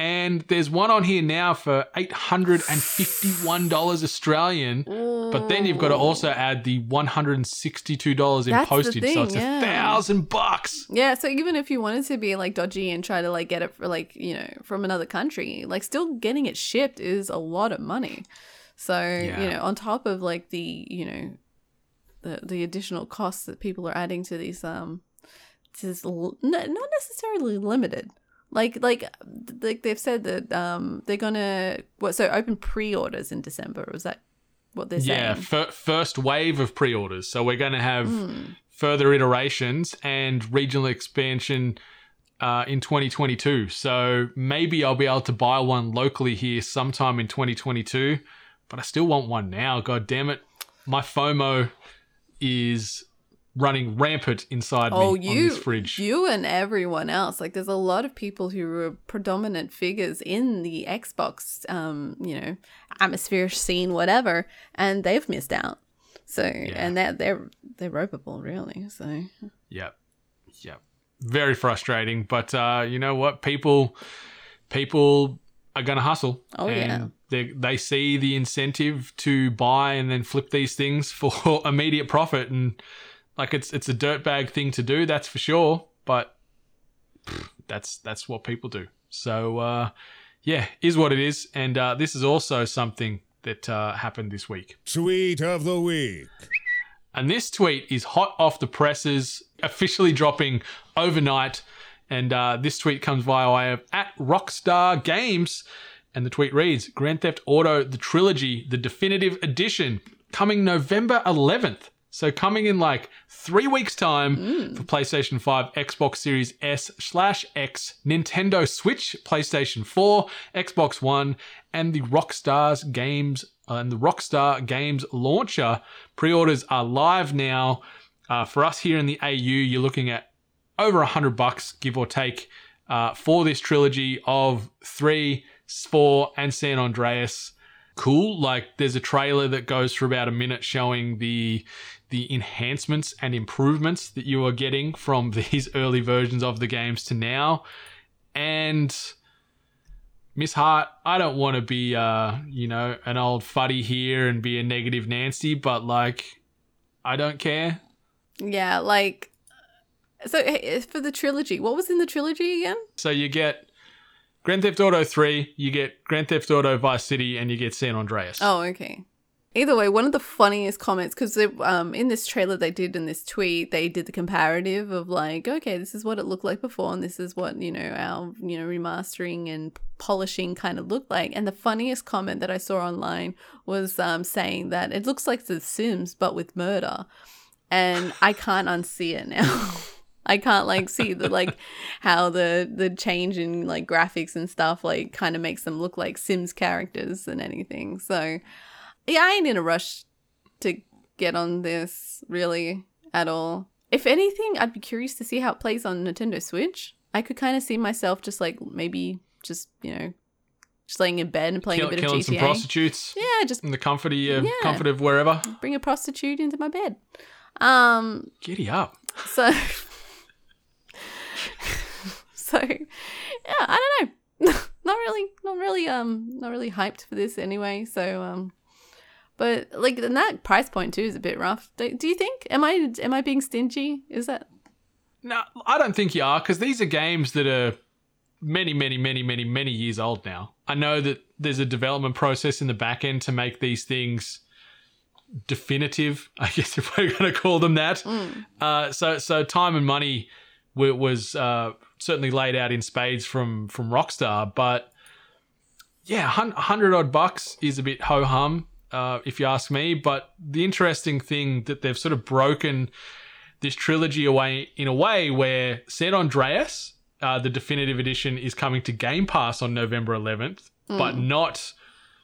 And there's one on here now for eight hundred and fifty-one dollars Australian, but then you've got to also add the one hundred and sixty-two dollars in That's the postage, so thing, it's yeah. a thousand bucks. yeah, so even if you wanted to be like dodgy and try to like get it for like you know from another country, like still getting it shipped is a lot of money. So you know on top of like the you know the the additional costs that people are adding to these um to this not necessarily limited like like like they've said that um they're gonna what so open pre-orders in december was that what they're Yeah, saying fir- first wave of pre-orders. So we're to have Hmm. further iterations and regional expansion uh, in 2022. So maybe I'll be able to buy one locally here sometime in 2022, but I still want one now. God damn it. My FOMO is running rampant inside Oh, me on you, this fridge. you and everyone else. Like, there's a lot of people who are predominant figures in the Xbox, um, you know, atmosphere scene, whatever, and they've missed out. So, and they're they're they're ropeable, really. So, Yep. Yep. Very frustrating. But uh, you know what? People people are gonna hustle. Oh, yeah. They they see the incentive to buy and then flip these things for immediate profit and like it's it's a dirtbag thing to do, that's for sure. But pff, that's that's what people do. So uh yeah, is what it is. And uh, this is also something that uh, happened this week. Tweet of the week. And this tweet is hot off the presses, officially dropping overnight. And uh, this tweet comes via way of at Rockstar Games. And the tweet reads Grand Theft Auto, the trilogy, the definitive edition, coming November 11th. So coming in like three weeks' time for PlayStation 5, Xbox Series S slash X, Nintendo Switch, PlayStation 4, Xbox One, and the Rockstar's Games uh, and the Rockstar Games launcher. Pre-orders are live now. Uh, for us here in the AU, you're looking at over a hundred bucks, give or take, uh, for this trilogy of three, four, and San Andreas. Cool. Like there's a trailer that goes for about a minute showing the the enhancements and improvements that you are getting from these early versions of the games to now. And Miss Hart, I don't want to be uh, you know, an old fuddy here and be a negative Nancy, but like I don't care. yeah, like, so for the trilogy, what was in the trilogy again? So you get Grand Theft Auto 3, you get Grand Theft Auto Vice City, and you get San Andreas. Oh, okay. Either way, one of the funniest comments because um in this trailer they did in this tweet they did the comparative of like okay this is what it looked like before and this is what you know our you know remastering and polishing kind of looked like and the funniest comment that I saw online was um saying that it looks like The Sims but with murder and I can't unsee it now. I can't like see the like how the the change in like graphics and stuff like kind of makes them look like Sims characters and anything. So yeah, I ain't in a rush to get on this really at all. If anything, I'd be curious to see how it plays on Nintendo Switch. I could kind of see myself just like maybe just you know just laying in bed and playing Kill, a bit killing of some prostitutes yeah, just in the comfort of your Yeah. comfort of wherever. bring a prostitute into my bed. Um, Giddy up. so so yeah, I don't know. not really, not really, um, not really hyped for this anyway. So um, but like and that price point too is a bit rough. Do, you think? Am I am I being stingy? Is that No, I don't think you are because these are games that are many, many, many, many, many years old now. I know that there's a development process in the back end to make these things definitive. I guess if we're going to call them that. Uh, so, so time and money wa- was uh, certainly laid out in spades from from Rockstar, but yeah, hundred odd bucks is a bit ho hum, uh, if you ask me. But the interesting thing that they've sort of broken this trilogy away in a way where San Andreas, uh, the definitive edition, is coming to Game Pass on November 11th, but not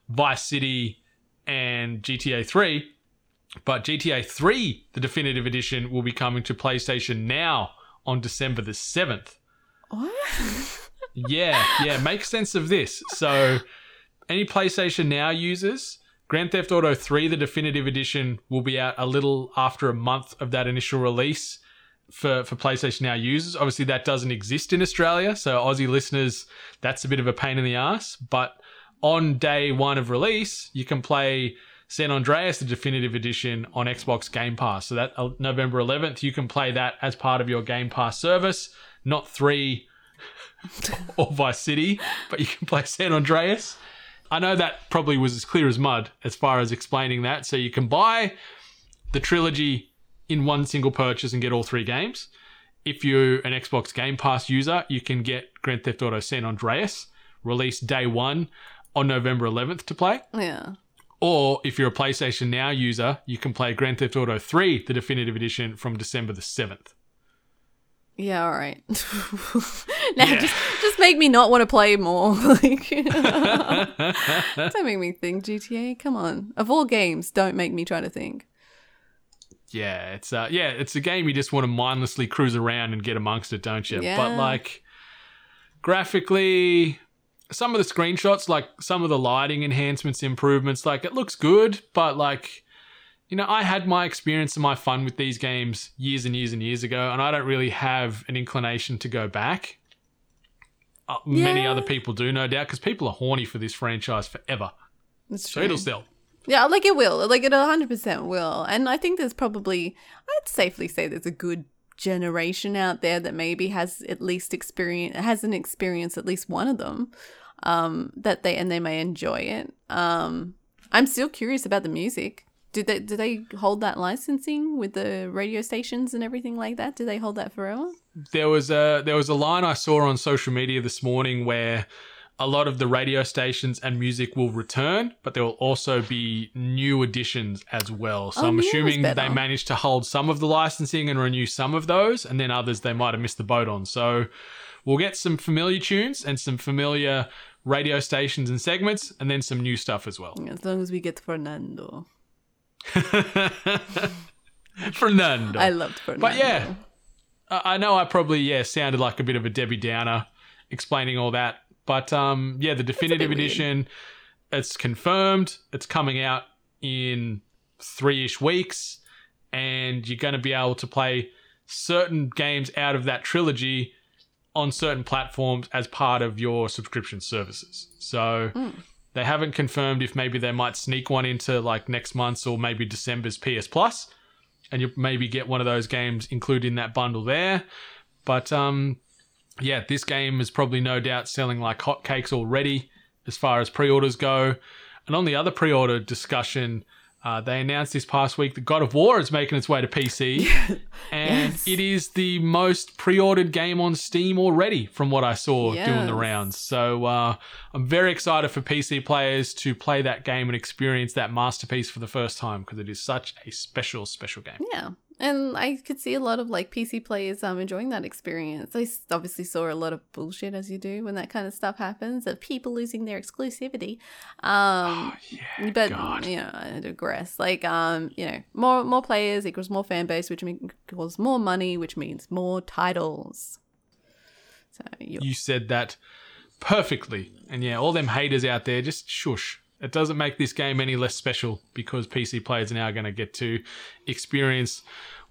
Vice City and GTA 3. But GTA 3, the definitive edition, will be coming to PlayStation Now on December the 7th. what? Yeah, yeah, make sense of this. So, any PlayStation Now users, Grand Theft Auto 3, the definitive edition, will be out a little after a month of that initial release for, for PlayStation Now users. Obviously, that doesn't exist in Australia, so Aussie listeners, that's a bit of a pain in the ass. But on day one of release, you can play San Andreas, the definitive edition, on Xbox Game Pass. So that uh, November 11th, you can play that as part of your Game Pass service, not three or Vice City, but you can play San Andreas. I know that probably was as clear as mud as far as explaining that. So you can buy the trilogy in one single purchase and get all three games. If you're an Xbox Game Pass user, you can get Grand Theft Auto San Andreas released day one on November 11th to play. Yeah. Or if you're a PlayStation Now user, you can play Grand Theft Auto 3, the definitive edition, from December the 7th. Yeah, all right. now just just make me not want to play more. like Don't make me think GTA. Come on. Of all games, don't make me try to think. Yeah, it's uh yeah, it's a game you just want to mindlessly cruise around and get amongst it, don't you? Yeah. But like graphically some of the screenshots, like some of the lighting enhancements, improvements, like it looks good, but like you know, I had my experience and my fun with these games years and years and years ago, and I don't really have an inclination to go back. Uh, Many other people do, no doubt, because people are horny for this franchise forever. That's So true. it'll sell. Yeah, like it will. Like it 100% will. And I think there's probably, I'd safely say there's a good generation out there that maybe has at least experience, hasn't experienced at least one of them, um, that they, and they may enjoy it. Um, I'm still curious about the music. Did they, do they hold that licensing with the radio stations and everything like that? Do they hold that forever? there was a there was a line I saw on social media this morning where a lot of the radio stations and music will return, but there will also be new additions as well. So Oh, I'm assuming they managed to hold some of the licensing and renew some of those, and then others they might have missed the boat on. So we'll get some familiar tunes and some familiar radio stations and segments, and then some new stuff as well. As long as we get Fernando. Fernando. I loved Fernando. But yeah, I know I probably yeah sounded like a bit of a Debbie Downer explaining all that, but um yeah, the definitive weird. edition, it's confirmed. It's coming out in three ish weeks, and you're going to be able to play certain games out of that trilogy on certain platforms as part of your subscription services. So. They haven't confirmed if maybe they might sneak one into like next month's or maybe December's PS Plus and you maybe get one of those games included in that bundle there. But um, yeah, this game is probably no doubt selling like hotcakes already as far as pre-orders go. And on the other pre-order discussion, Uh, they announced this past week that God of War is making its way to PC, and Yes. it is the most pre-ordered game on Steam already, from what I saw doing the rounds. So uh, I'm very excited for PC players to play that game and experience that masterpiece for the first time because it is such a special, special game. Yeah. And I could see a lot of like PC players um enjoying that experience. I obviously saw a lot of bullshit as you do when that kind of stuff happens of people losing their exclusivity. Um Yeah, but God. you know, I digress. Like um, you know, more more players equals more fan base, which mean- equals more money, which means more titles. So you you said that perfectly. And yeah, all them haters out there, just shush. It doesn't make this game any less special because PC players are now going to get to experience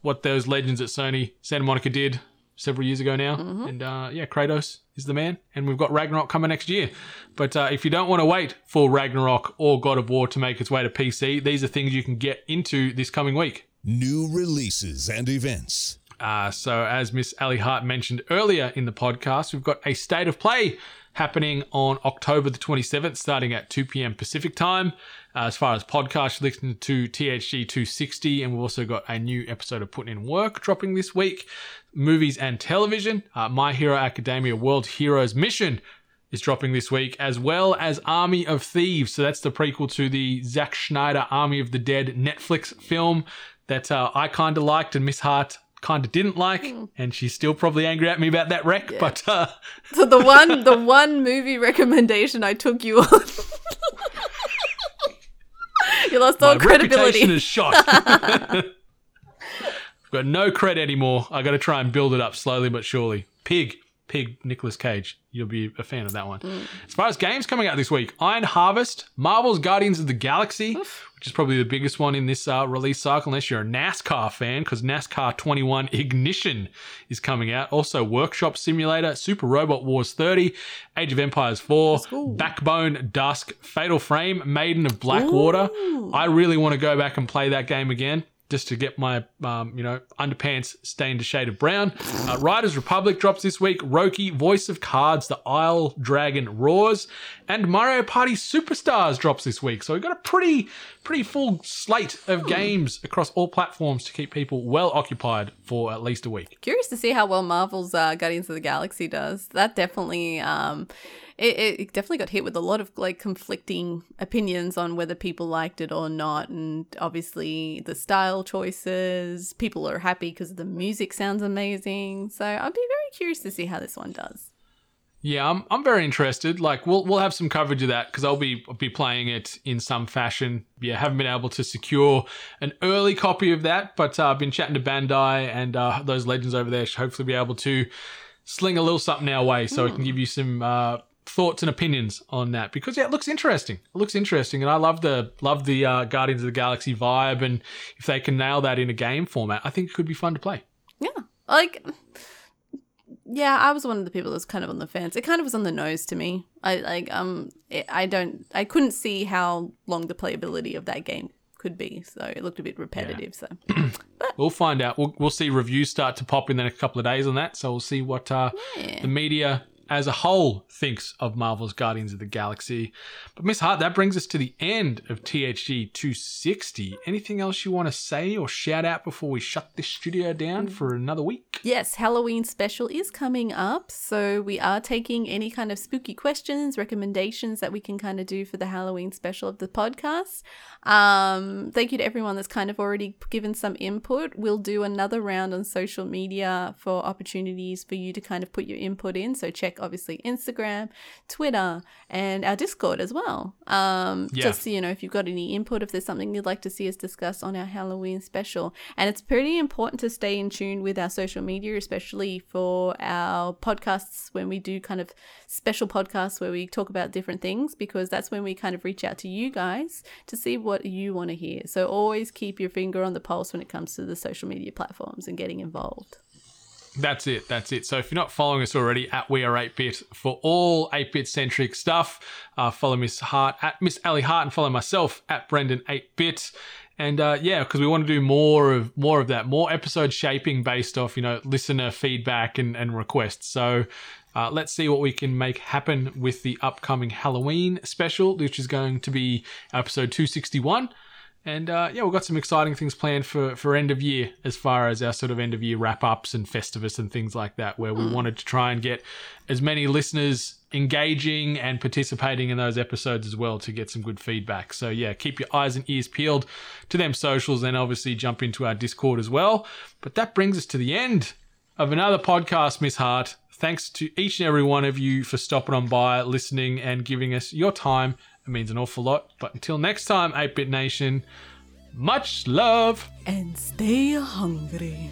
what those legends at Sony Santa Monica did several years ago now. And uh, yeah, Kratos is the man. And we've got Ragnarok coming next year. But uh, if you don't want to wait for Ragnarok or God of War to make its way to PC, these are things you can get into this coming week. New releases and events. Uh, so, as Miss Ally Hart mentioned earlier in the podcast, we've got a state of play happening on October the 27th, starting at 2 p.m. Pacific time. Uh, as far as podcasts, you're to THG 260, and we've also got a new episode of Putting in Work dropping this week. Movies and television, uh, My Hero Academia World Heroes Mission is dropping this week, as well as Army of Thieves. So that's the prequel to the Zack Snyder Army of the Dead Netflix film that uh, I kind of liked and Miss Hart kind of didn't like, and she's still probably angry at me about that wreck. But uh, So the one the one movie recommendation I took you on You lost all my credibility. reputation is shot. I've got no cred anymore. I got to try and build it up slowly but surely. Pig. Pig, Nicolas Cage. You'll be a fan of that one. As far as games coming out this week, Iron Harvest, Marvel's Guardians of the Galaxy, which is probably the biggest one in this uh, release cycle, unless you're a NASCAR fan, because NASCAR 21 Ignition is coming out. Also, Workshop Simulator, Super Robot Wars 30, Age of Empires 4, Backbone, Dusk, Fatal Frame, Maiden of Blackwater. I really want to go back and play that game again just to get my, um, you know, underpants stained a shade of brown. Uh, Riders Republic drops this week. Roki, Voice of Cards, The Isle Dragon Roars, and Mario Party Superstars drops this week. So we've got a pretty, pretty full slate of games across all platforms to keep people well occupied for at least a week. Curious to see how well Marvel's uh, Guardians of the Galaxy does. That definitely, um, it, it it definitely got hit with a lot of like conflicting opinions on whether people liked it or not, and obviously the style choices. People are happy because the music sounds amazing. So I'd be very curious to see how this one does. Yeah, I'm, I'm very interested. Like we'll we'll have some coverage of that because I'll be I'll be playing it in some fashion. Yeah, haven't been able to secure an early copy of that, but uh, I've been chatting to Bandai and uh, those legends over there. Should hopefully be able to sling a little something our way so we can give you some uh, thoughts and opinions on that because yeah, it looks interesting. It looks interesting, and I love the love the uh, Guardians of the Galaxy vibe. And if they can nail that in a game format, I think it could be fun to play. Yeah, like. Yeah, I was one of the people that was kind of on the fence. It kind of was on the nose to me. I like um, it, I don't, I couldn't see how long the playability of that game could be, so it looked a bit repetitive. So We'll find out. We'll, we'll see reviews start to pop in the next couple of days on that. So we'll see what uh, the media as a whole thinks of Marvel's Guardians of the Galaxy. But Miss Hart, that brings us to the end of THG 260. Anything else you want to say or shout out before we shut this studio down for another week? Yes, Halloween special is coming up. So we are taking any kind of spooky questions, recommendations that we can kind of do for the Halloween special of the podcast. Um, thank you to everyone that's kind of already given some input. We'll do another round on social media for opportunities for you to kind of put your input in. So check obviously Instagram, Twitter, and our Discord as well. Um, Yeah. just you know, if you've got any input, if there's something you'd like to see us discuss on our Halloween special. And it's pretty important to stay in tune with our social media, especially for our podcasts when we do kind of special podcasts where we talk about different things, because that's when we kind of reach out to you guys to see what you want to hear. So always keep your finger on the pulse when it comes to the social media platforms and getting involved. That's it. That's it. So if you're not following us already at We Are 8-Bit for all 8-Bit centric stuff, uh, follow Miss Hart at Miss Ali Hart and follow myself at Brendan 8-Bit. And uh, yeah, because we want to do more of more of that, more episode shaping based off you know listener feedback and, and requests. So uh, let's see what we can make happen with the upcoming Halloween special, which is going to be episode 261. And uh, yeah, we've got some exciting things planned for, for end of year as far as our sort of end of year wrap ups and Festivus and things like that, where we wanted to try and get as many listeners engaging and participating in those episodes as well to get some good feedback. So yeah, keep your eyes and ears peeled to them socials and obviously jump into our Discord as well. But that brings us to the end of another podcast, Miss Hart. Thanks to each and every one of you for stopping on by, listening, and giving us your time. It means an awful lot. But until next time, 8 Bit Nation, much love. And stay hungry.